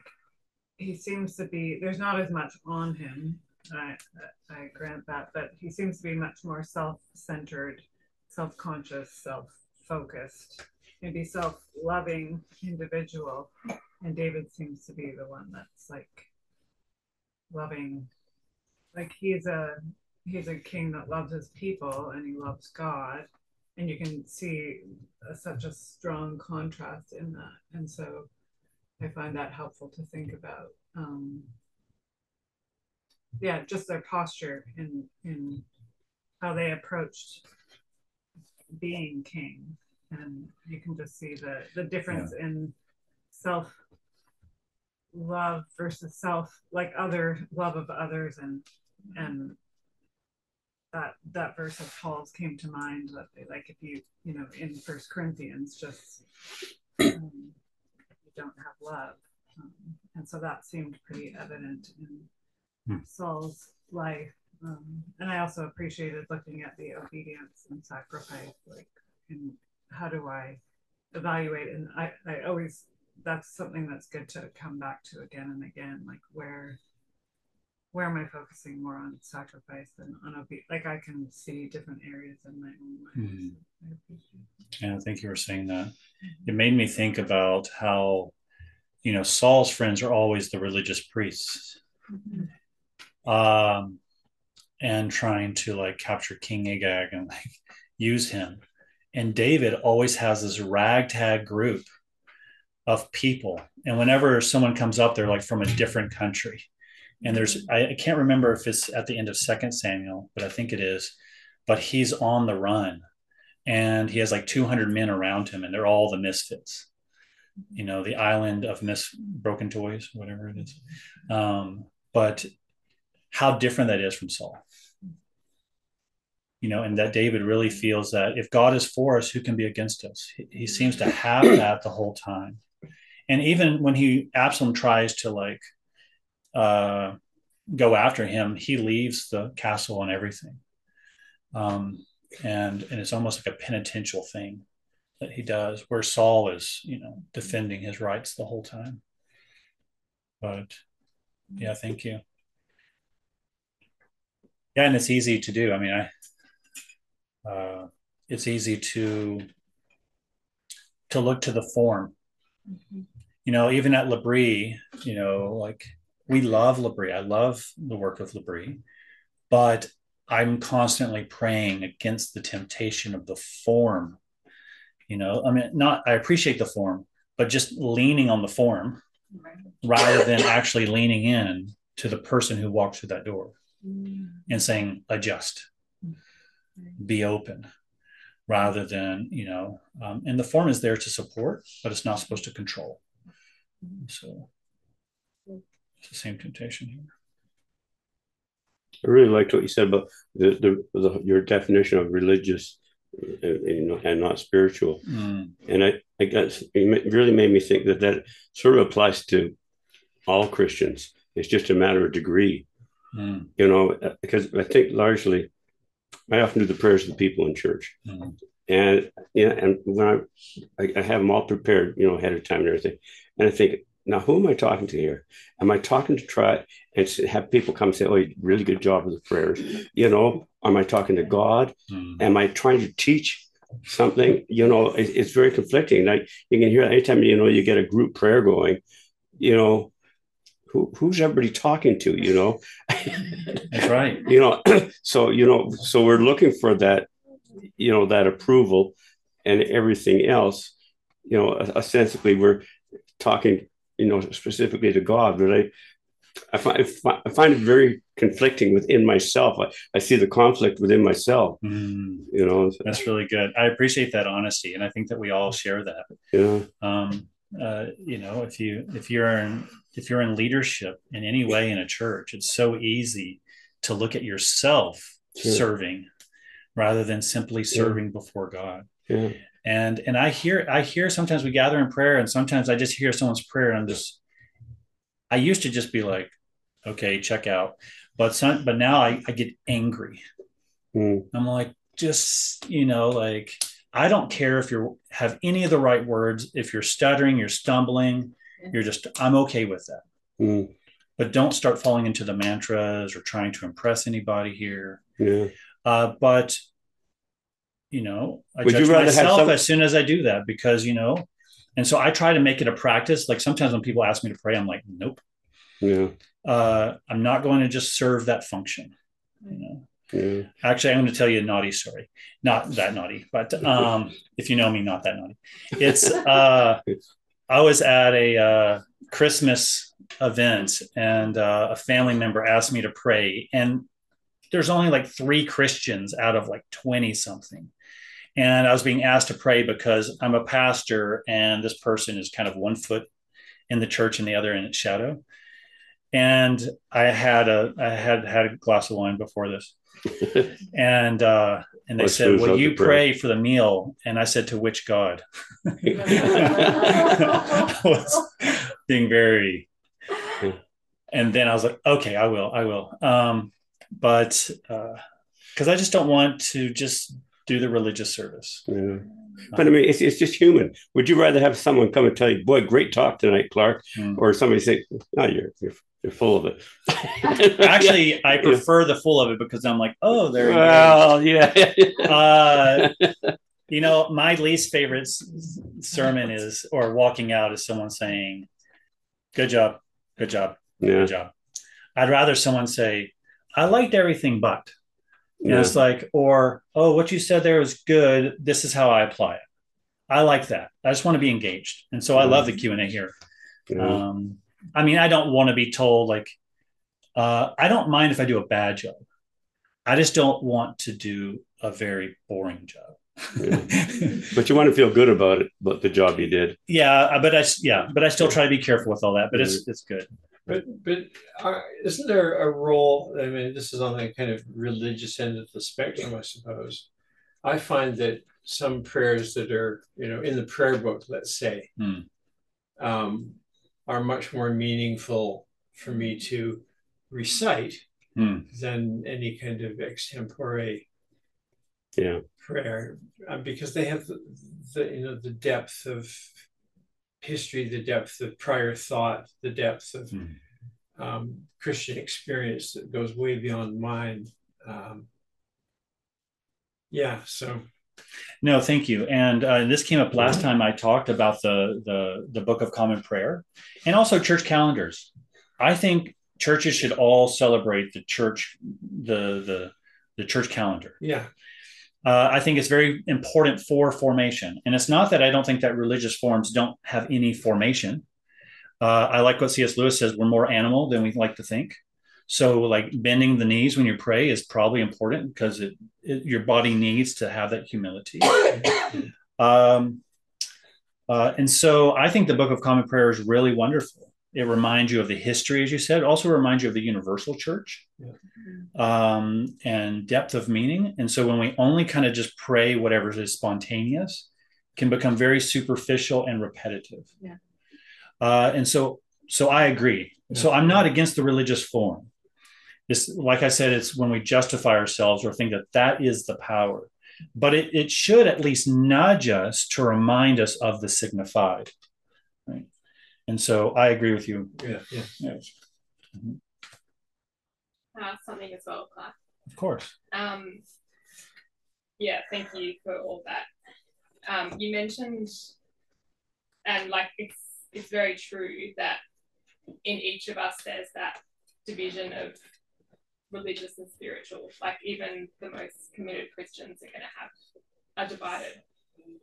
he seems to be there's not as much on him. I I grant that, but he seems to be much more self-centered, self-conscious, self-focused, maybe self-loving individual. And David seems to be the one that's like loving, like he's a he's a king that loves his people and he loves God, and you can see a, such a strong contrast in that. And so I find that helpful to think about. Um, yeah, just their posture in in how they approached being king, and you can just see the the difference yeah. in self love versus self like other love of others and and that that verse of Paul's came to mind that they, like if you you know in First Corinthians just um, don't have love. Um, and so that seemed pretty evident in hmm. Saul's life. Um, and I also appreciated looking at the obedience and sacrifice, like, and how do I evaluate? And I, I always, that's something that's good to come back to again and again, like where, where am I focusing more on sacrifice than on obedience? Like I can see different areas in my own life. Mm-hmm. So yeah, I think you were saying that. It made me think about how you know, Saul's friends are always the religious priests. Mm-hmm. Um, and trying to like capture King Agag and like use him. And David always has this ragtag group of people. And whenever someone comes up, they're like from a different country. And there's, I, I can't remember if it's at the end of Second Samuel, but I think it is. But he's on the run and he has like 200 men around him, and they're all the misfits you know, the island of Miss Broken Toys, whatever it is. Um, but how different that is from Saul. You know, and that David really feels that if God is for us, who can be against us? He, he seems to have that the whole time. And even when he Absalom tries to like uh, go after him, he leaves the castle and everything. Um, and and it's almost like a penitential thing that he does, where Saul is, you know, defending his rights the whole time. But yeah, thank you. Yeah, and it's easy to do. I mean, I uh, it's easy to to look to the form. Mm-hmm. You know, even at L'Abri, you know, like we love L'Abri. I love the work of L'Abri, but I'm constantly praying against the temptation of the form you know i mean not i appreciate the form but just leaning on the form right. rather than actually leaning in to the person who walks through that door mm. and saying adjust be open rather than you know um, and the form is there to support but it's not supposed to control So it's the same temptation here. I really liked what you said about the, the, the your definition of religious uh, you know, and not spiritual. Mm. And I, I guess it really made me think that that sort of applies to all Christians. It's just a matter of degree, Mm. you know, because I think largely, I often do the prayers of the people in church. Mm. And yeah, and when I, I, I have them all prepared, you know, ahead of time and everything, and I think, now who am I talking to here? Am I talking to try and have people come say, "Oh, you really good job with the prayers," you know? Am I talking to God? Mm. Am I trying to teach something? You know, it, it's very conflicting. Like you can hear anytime you know you get a group prayer going, you know, who who's everybody talking to? You know, That's right. you know so you know so we're looking for that you know that approval and everything else you know ostensibly we're talking you know specifically to god but i i find, I find it very conflicting within myself i, I see the conflict within myself Mm. you know That's really good. I appreciate that honesty, and I think that we all share that. know um, uh, you know if you if you're in if you're in leadership in any way in a church it's so easy to look at yourself Sure. serving rather than simply serving before god yeah and and i hear i hear sometimes we gather in prayer and sometimes i just hear someone's prayer and i'm just i used to just be like okay check out. But some but now i, I get angry. Mm. i'm like just you know like i don't care if you have any of the right words. If you're stuttering you're stumbling you're just i'm okay with that. Mm. but don't start falling into the mantras or trying to impress anybody here. Yeah. Uh, but you know i Would judge myself some- as soon as i do that because you know and so i try to make it a practice. Like sometimes when people ask me to pray i'm like nope. Yeah. Uh, i'm not going to just serve that function you know. Yeah. Actually, I'm going to tell you a naughty story. Not that naughty, but um, if you know me, not that naughty. It's uh, I was at a uh, Christmas event, and uh, a family member asked me to pray, and there's only like three Christians out of like twenty something, and I was being asked to pray because I'm a pastor, and this person is kind of one foot in the church and the other in its shadow. And I had a I had had a glass of wine before this, and uh, and they Let's said, lose "Will you the prayer." pray for the meal?" And I said, "To which God?" I was being very, and then I was like, "Okay, I will, I will." Um, but because I just don't want to just do the religious service. Yeah. But I mean, it's, it's just human. Would you rather have someone come and tell you, "Boy, great talk tonight, Clarke," Hmm. or somebody say, "No, you're you're, you're full of it." Actually, I prefer the full of it because I'm like, "Oh, there you go." yeah, Uh, you know, my least favorite sermon is, or walking out, is someone saying, "Good job, good job, yeah, good job." I'd rather someone say, "I liked everything, but." And yeah. it's like, or, "Oh, what you said there was good. This is how I apply it." I like that. I just want to be engaged, and so I love the Q and A here. yeah. Um, I mean, I don't want to be told like, uh, I don't mind if I do a bad job. I just don't want to do a very boring job. But you want to feel good about it, about the job you did. yeah, but I yeah, but I still try to be careful with all that. But it's it's good. But but are, isn't there a role? I mean, this is on the kind of religious end of the spectrum, I suppose. I find that some prayers that are you know in the prayer book, let's say, Hmm. um, are much more meaningful for me to recite Hmm. than any kind of extempore Yeah, prayer uh, because they have the, the you know the depth of history, the depth of prior thought, the depth of Mhm. um, Christian experience that goes way beyond mine. Um, yeah, so No, thank you. And uh, this came up last time I talked about the the the Book of Common Prayer, and also church calendars. I think churches should all celebrate the church the the the church calendar. yeah, uh, I think it's very important for formation. And it's not that I don't think that religious forms don't have any formation. Uh, I like what C.S. Lewis says we're more animal than we like to think. So, like bending the knees when you pray is probably important because it, it your body needs to have that humility. um, Uh, and so I think the Book of Common Prayer is really wonderful. It reminds you of the history, as you said. It also reminds you of the universal church um, and depth of meaning. And so when we only kind of just pray whatever is spontaneous, can become very superficial and repetitive. Yeah. Uh, and so, so I agree. So I'm not against the religious form. It's like I said, it's when we justify ourselves or think that that is the power. But it, it should at least nudge us to remind us of the signified. Right. And so I agree with you. Yeah, yeah. Yes. uh, something as well, Clarke. Of course. Um, yeah, thank you for all that. Um, you mentioned, and like it's it's very true that in each of us there's that division of religious and spiritual. Like even the most committed Christians are going to have a divided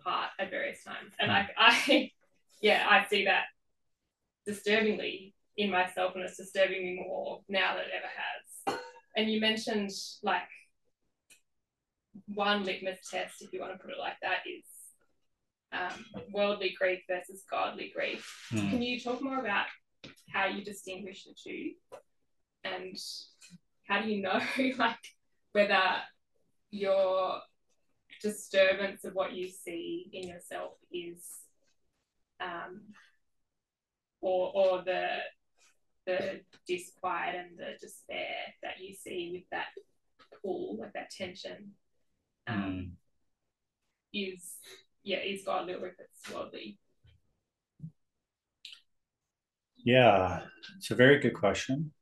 part at various times, and like I, yeah, I see that disturbingly in myself, and it's disturbing me more now than it ever has. And you mentioned like one litmus test, if you want to put it like that, is um, worldly grief versus godly grief. Hmm. Can you talk more about how you distinguish the two, and how do you know like whether your disturbance of what you see in yourself is, um, or or the the disquiet and the despair that you see with that pull, like that tension, um, is yeah, is godly or if it's worldly. Yeah, it's a very good question.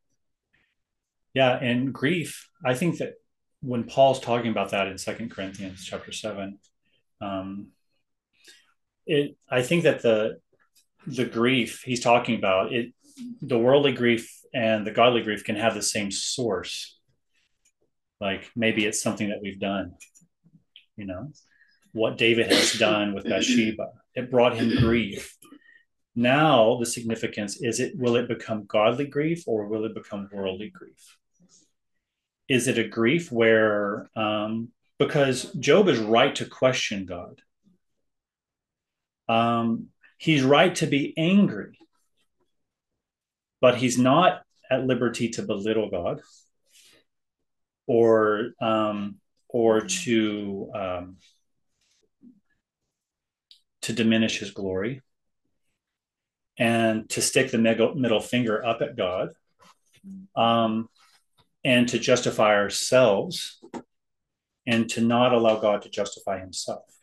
Yeah, and grief, I think that when Paul's talking about that in Second Corinthians chapter seven, um, it I think that the the grief he's talking about it, the worldly grief and the godly grief can have the same source. Like maybe it's something that we've done, you know, what David has done with Bathsheba. It brought him grief. Now the significance is it will it become godly grief or will it become worldly grief? Is it a grief where um, because Job is right to question God. Um, he's right to be angry, but he's not at liberty to belittle God or um, or to um, to diminish his glory and to stick the middle, finger up at God um, and to justify ourselves and to not allow God to justify himself.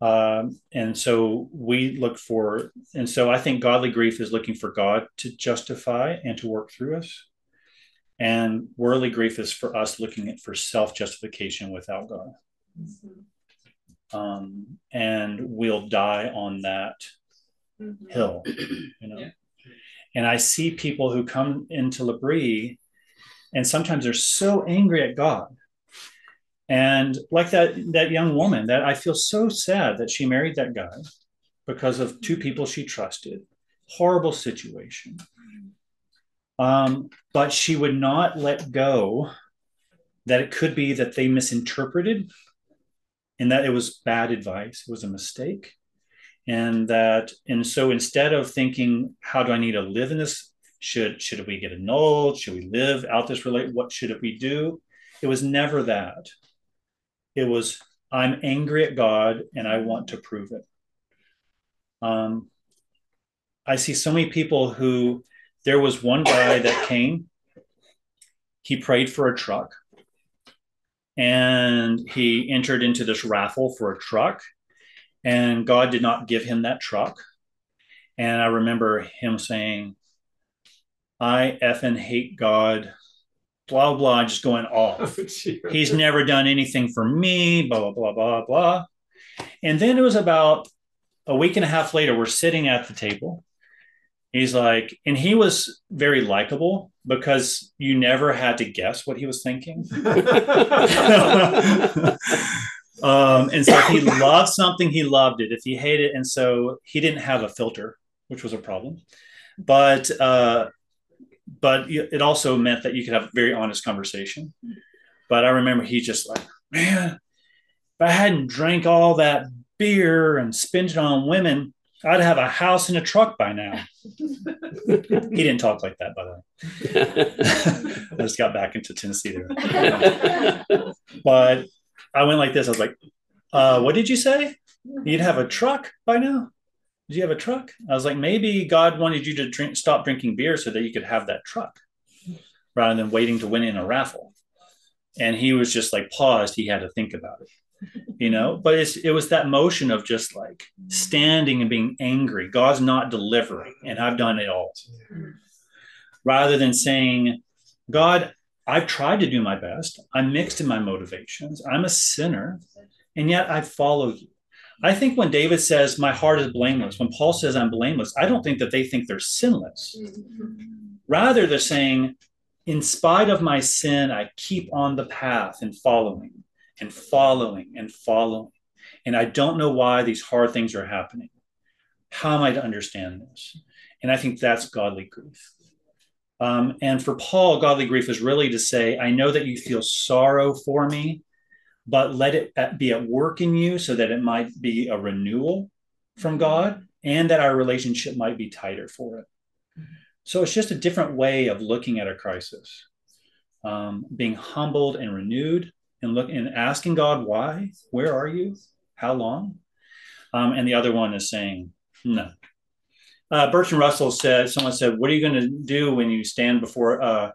Um, and so we look for, and so I think godly grief is looking for God to justify and to work through us. And worldly grief is for us looking at for self justification without God. Um, and we'll die on that Mm-hmm. hill, you know. Yeah. And I see people who come into L'Abri, and sometimes they're so angry at God. And like that that young woman, that I feel so sad that she married that guy because of two people she trusted. Horrible situation. Um, but she would not let go that it could be that they misinterpreted and that it was bad advice, it was a mistake. And that and so instead of thinking how do i need to live in this? Should should we get annulled? Should we live out this relate what should we do? It was never that it was i'm angry at god and i want to prove it um i see so many people who there was one guy that came he prayed for a truck and he entered into this raffle for a truck and God did not give him that truck. And I remember him saying, I effing hate God, blah, blah, just going off. He's never done anything for me, blah, blah, blah, blah, blah. And then it was about a week and a half later, we're sitting at the table. He's like, and he was very likable because you never had to guess what he was thinking. um, and so if he loved something, he loved it. If he hated it, and so he didn't have a filter, which was a problem. But uh, but it also meant that you could have a very honest conversation. But I remember he just like, man, if I hadn't drank all that beer and spent it on women, I'd have a house and a truck by now. he didn't talk like that, by the way. I just got back into Tennessee there. but I went like this. I was like, uh, what did you say? You'd have a truck by now? Did you have a truck? I was like, maybe God wanted you to drink, stop drinking beer so that you could have that truck rather than waiting to win in a raffle. And he was just like paused. He had to think about it you know but it's it was that motion of just like standing and being angry god's not delivering and i've done it all rather than saying god i've tried to do my best i'm mixed in my motivations i'm a sinner and yet i follow you i think when david says my heart is blameless when paul says i'm blameless i don't think that they think they're sinless rather they're saying in spite of my sin i keep on the path and following and following and following. And I don't know why these hard things are happening. How am I to understand this? And I think that's godly grief. Um, and for Paul, godly grief is really to say, I know that you feel sorrow for me, but let it be at work in you so that it might be a renewal from God and that our relationship might be tighter for it. So it's just a different way of looking at a crisis, um, being humbled and renewed and look and asking God why, where are you, how long, um, and the other one is saying no. Uh, Bertrand Russell said, someone said, "What are you going to do when you stand before uh,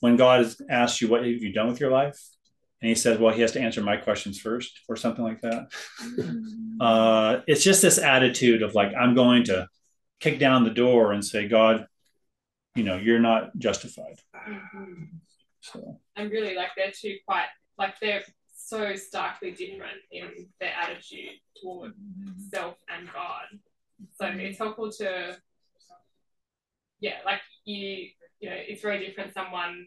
when God has asked you what have you done with your life?" And he says, "Well, he has to answer my questions first, or something like that." uh, it's just this attitude of like, I'm going to kick down the door and say, "God, you know, you're not justified." Mm-hmm. So. And really, like they're two quite like they're so starkly different in their attitude toward self and God. So it's helpful to, yeah, like you, you know, it's very different. Someone,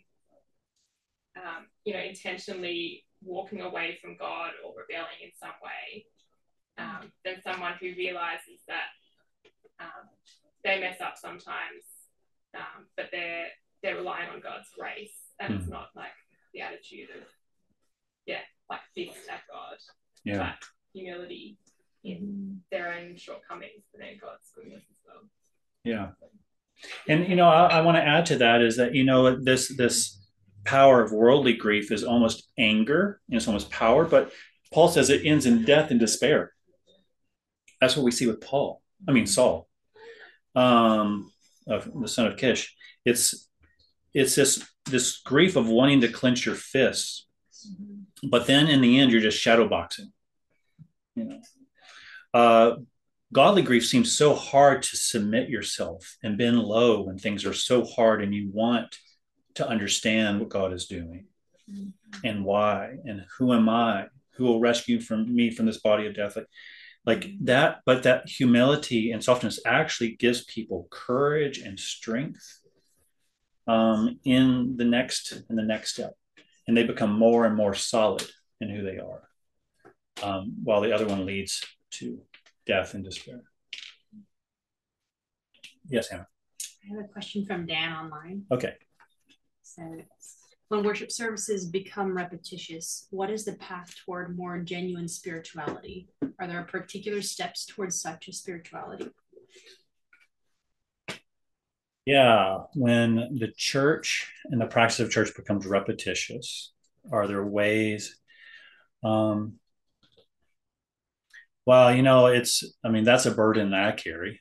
um, you know, intentionally walking away from God or rebelling in some way, um, than someone who realizes that um, they mess up sometimes, um, but they're they're relying on God's grace, and mm. it's hmm. not like the attitude of yeah, like fixed at God. Yeah. But humility in their own shortcomings, but then God's goodness as well. Yeah. And you know, I, I want to add to that is that you know this this power of worldly grief is almost anger, and it's almost power, but Paul says it ends in death and despair. That's what we see with Paul. I mean Saul, um, of the son of Kish. It's it's this this grief of wanting to clench your fists but then in the end, you're just shadow boxing. You know, uh, godly grief seems so hard to submit yourself and bend low when things are so hard, and you want to understand what God is doing mm-hmm. and why and who am I? Who will rescue from me from this body of death? Like, like that, but that humility and softness actually gives people courage and strength um, in the next in the next step and they become more and more solid in who they are, um, while the other one leads to death and despair. Yes, Hannah. I have a question from Dan online. Okay. So, when worship services become repetitious, what is the path toward more genuine spirituality? Are there particular steps towards such a spirituality? Yeah, when the church and the practice of church becomes repetitious, are there ways? Um, well, you know, it's, I mean, that's a burden that I carry.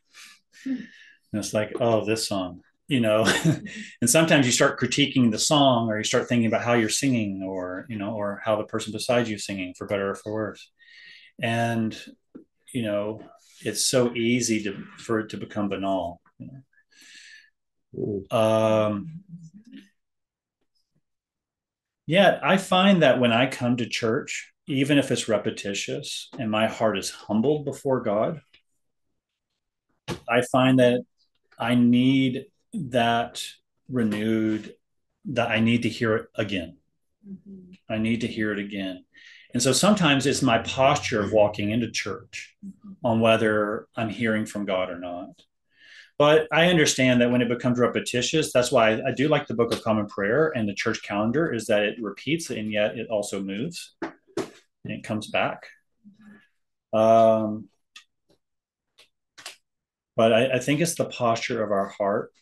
And it's like, oh, this song, you know, and sometimes you start critiquing the song or you start thinking about how you're singing or, you know, or how the person beside you singing for better or for worse. And, you know, it's so easy to, for it to become banal, you know um, yeah, I find that when I come to church, even if it's repetitious and my heart is humbled before God, I find that I need that renewed, that I need to hear it again. Mm-hmm. I need to hear it again. And so sometimes it's my posture of walking into church mm-hmm. on whether I'm hearing from God or not. But I understand that when it becomes repetitious, that's why I, I do like the Book of Common Prayer and the church calendar is that it repeats and yet it also moves and it comes back. Um, but I, I think it's the posture of our heart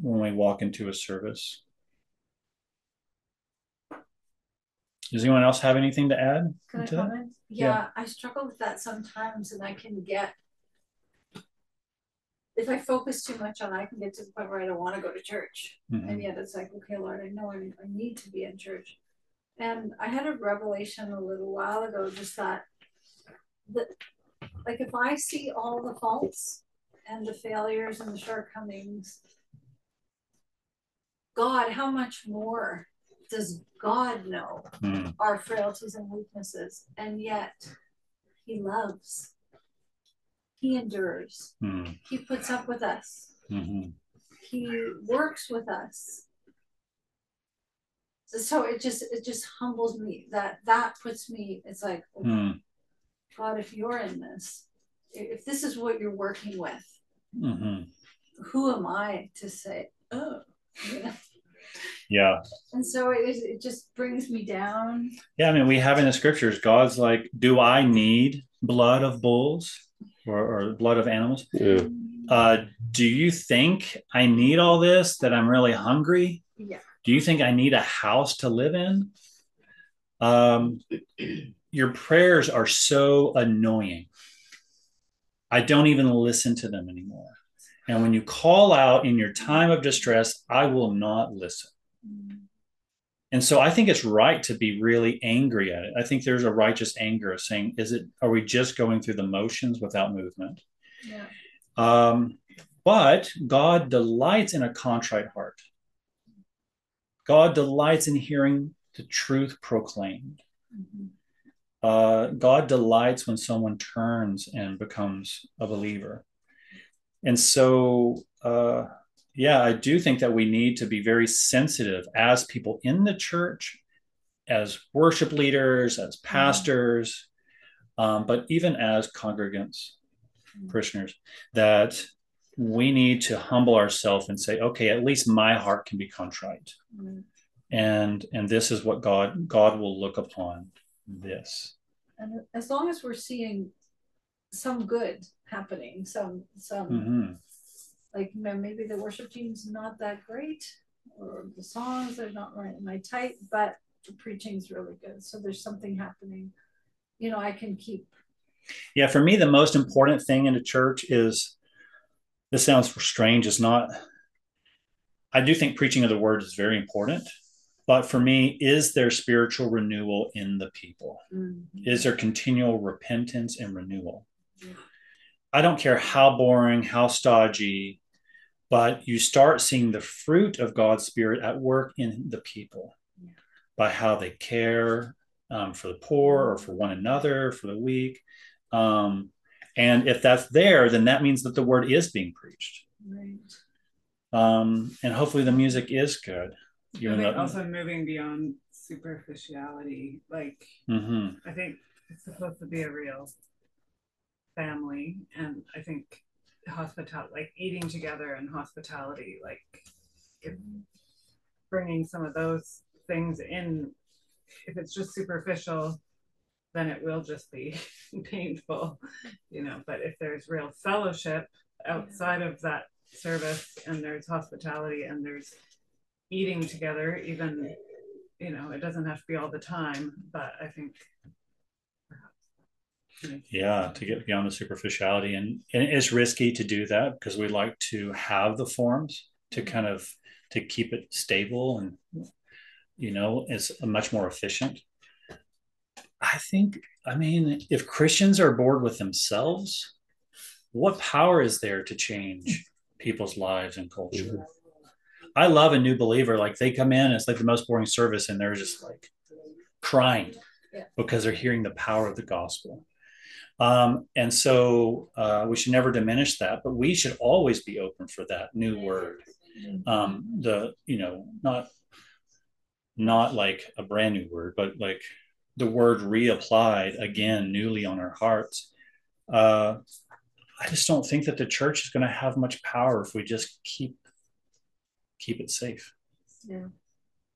when we walk into a service. Does anyone else have anything to add? Can I to that? comment? Yeah, I struggle with that sometimes, and I can get if I focus too much on, it, I can get to the point where I don't want to go to church, Mhm. and yet it's like, okay, Lord, I know I, I need to be in church. And I had a revelation a little while ago, just that that like if I see all the faults and the failures and the shortcomings, God, how much more does God know Mm, our frailties and weaknesses? And yet He loves, He endures, mm, He puts up with us, mhm. He works with us. So it just it just humbles me that that puts me it's like oh, Mm, God if you're in this if this is what you're working with mhm. who am I to say oh you? Yeah. and so it, it just brings me down Yeah. I mean, we have in the scriptures, God's like, do I need blood of bulls or, or blood of animals? Yeah. Uh, do you think I need all this, that I'm really hungry? yeah Do you think I need a house to live in? Um, your prayers are so annoying. I don't even listen to them anymore. And when you call out in your time of distress, I will not listen. And so I think it's right to be really angry at it. I think there's a righteous anger of saying, is it, are we just going through the motions without movement? yeah Um, but God delights in a contrite heart. God delights in hearing the truth proclaimed. Mhm. Uh, God delights when someone turns and becomes a believer. And so, uh, yeah, I do think that we need to be very sensitive as people in the church, as worship leaders, as pastors, um, but even as congregants, parishioners, that we need to humble ourselves and say, okay, at least my heart can be contrite. Mhm. And and this is what God God will look upon this. and as long as we're seeing some good happening some some Mhm. like maybe the worship team's not that great or the songs are not right in my type but the preaching's really good so there's something happening you know i can keep Yeah, for me, the most important thing in a church is this sounds strange, is not. I do think preaching of the word is very important, but for me, is there spiritual renewal in the people? Is there continual repentance and renewal? Yeah. I don't care how boring, how stodgy, but you start seeing the fruit of God's Spirit at work in the people Yeah. by how they care um, for the poor or for one another, for the weak. Um, and if that's there, then that means that the word is being preached. right Um, and hopefully the music is good. Even think though, also moving beyond superficiality. Like Mhm. I think it's supposed to be a real family, and I think hospitality, like eating together and hospitality, like if bringing some of those things in. If it's just superficial, then it will just be painful, you know. But if there's real fellowship outside of that service, and there's hospitality, and there's eating together, even you know, it doesn't have to be all the time, but I think. Yeah, to get beyond the superficiality. And, and it's risky to do that because we like to have the forms to mm-hmm. kind of to keep it stable and you know it's much more efficient i think i mean if christians are bored with themselves what power is there to change people's lives and culture mm-hmm. i love a new believer like they come in it's like the most boring service and they're just like crying Yeah. because they're hearing the power of the gospel um, and so uh, we should never diminish that but we should always be open for that new word. Um the you know not not like a brand new word but like the word reapplied again newly on our hearts. Uh i just don't think that the church is going to have much power if we just keep keep it safe. Yeah.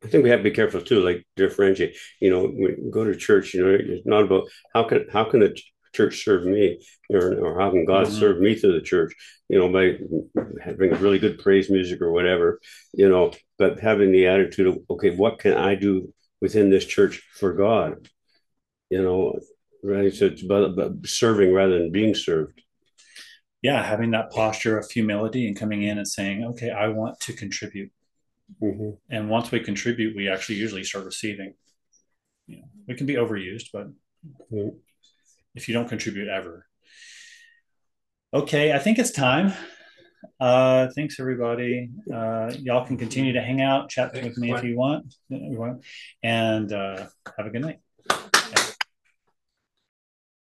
I think we have to be careful too, like differentiate. You know, when we go to church, you know, it's not about how can how can the church serve me, or, or how can God Mhm. serve me through the church? You know, by having really good praise music or whatever, you know, but having the attitude of, okay, what can I do within this church for God? You know, right? So it's about, about serving rather than being served. Yeah, having that posture of humility and coming in and saying, okay, I want to contribute. Mhm. And once we contribute, we actually usually start receiving. You know, we can be overused, but Mhm. If you don't contribute ever. Okay, I think it's time. Uh, thanks everybody. Uh, y'all can continue to hang out, chat Thanks, with me if you want, and uh, have a good night.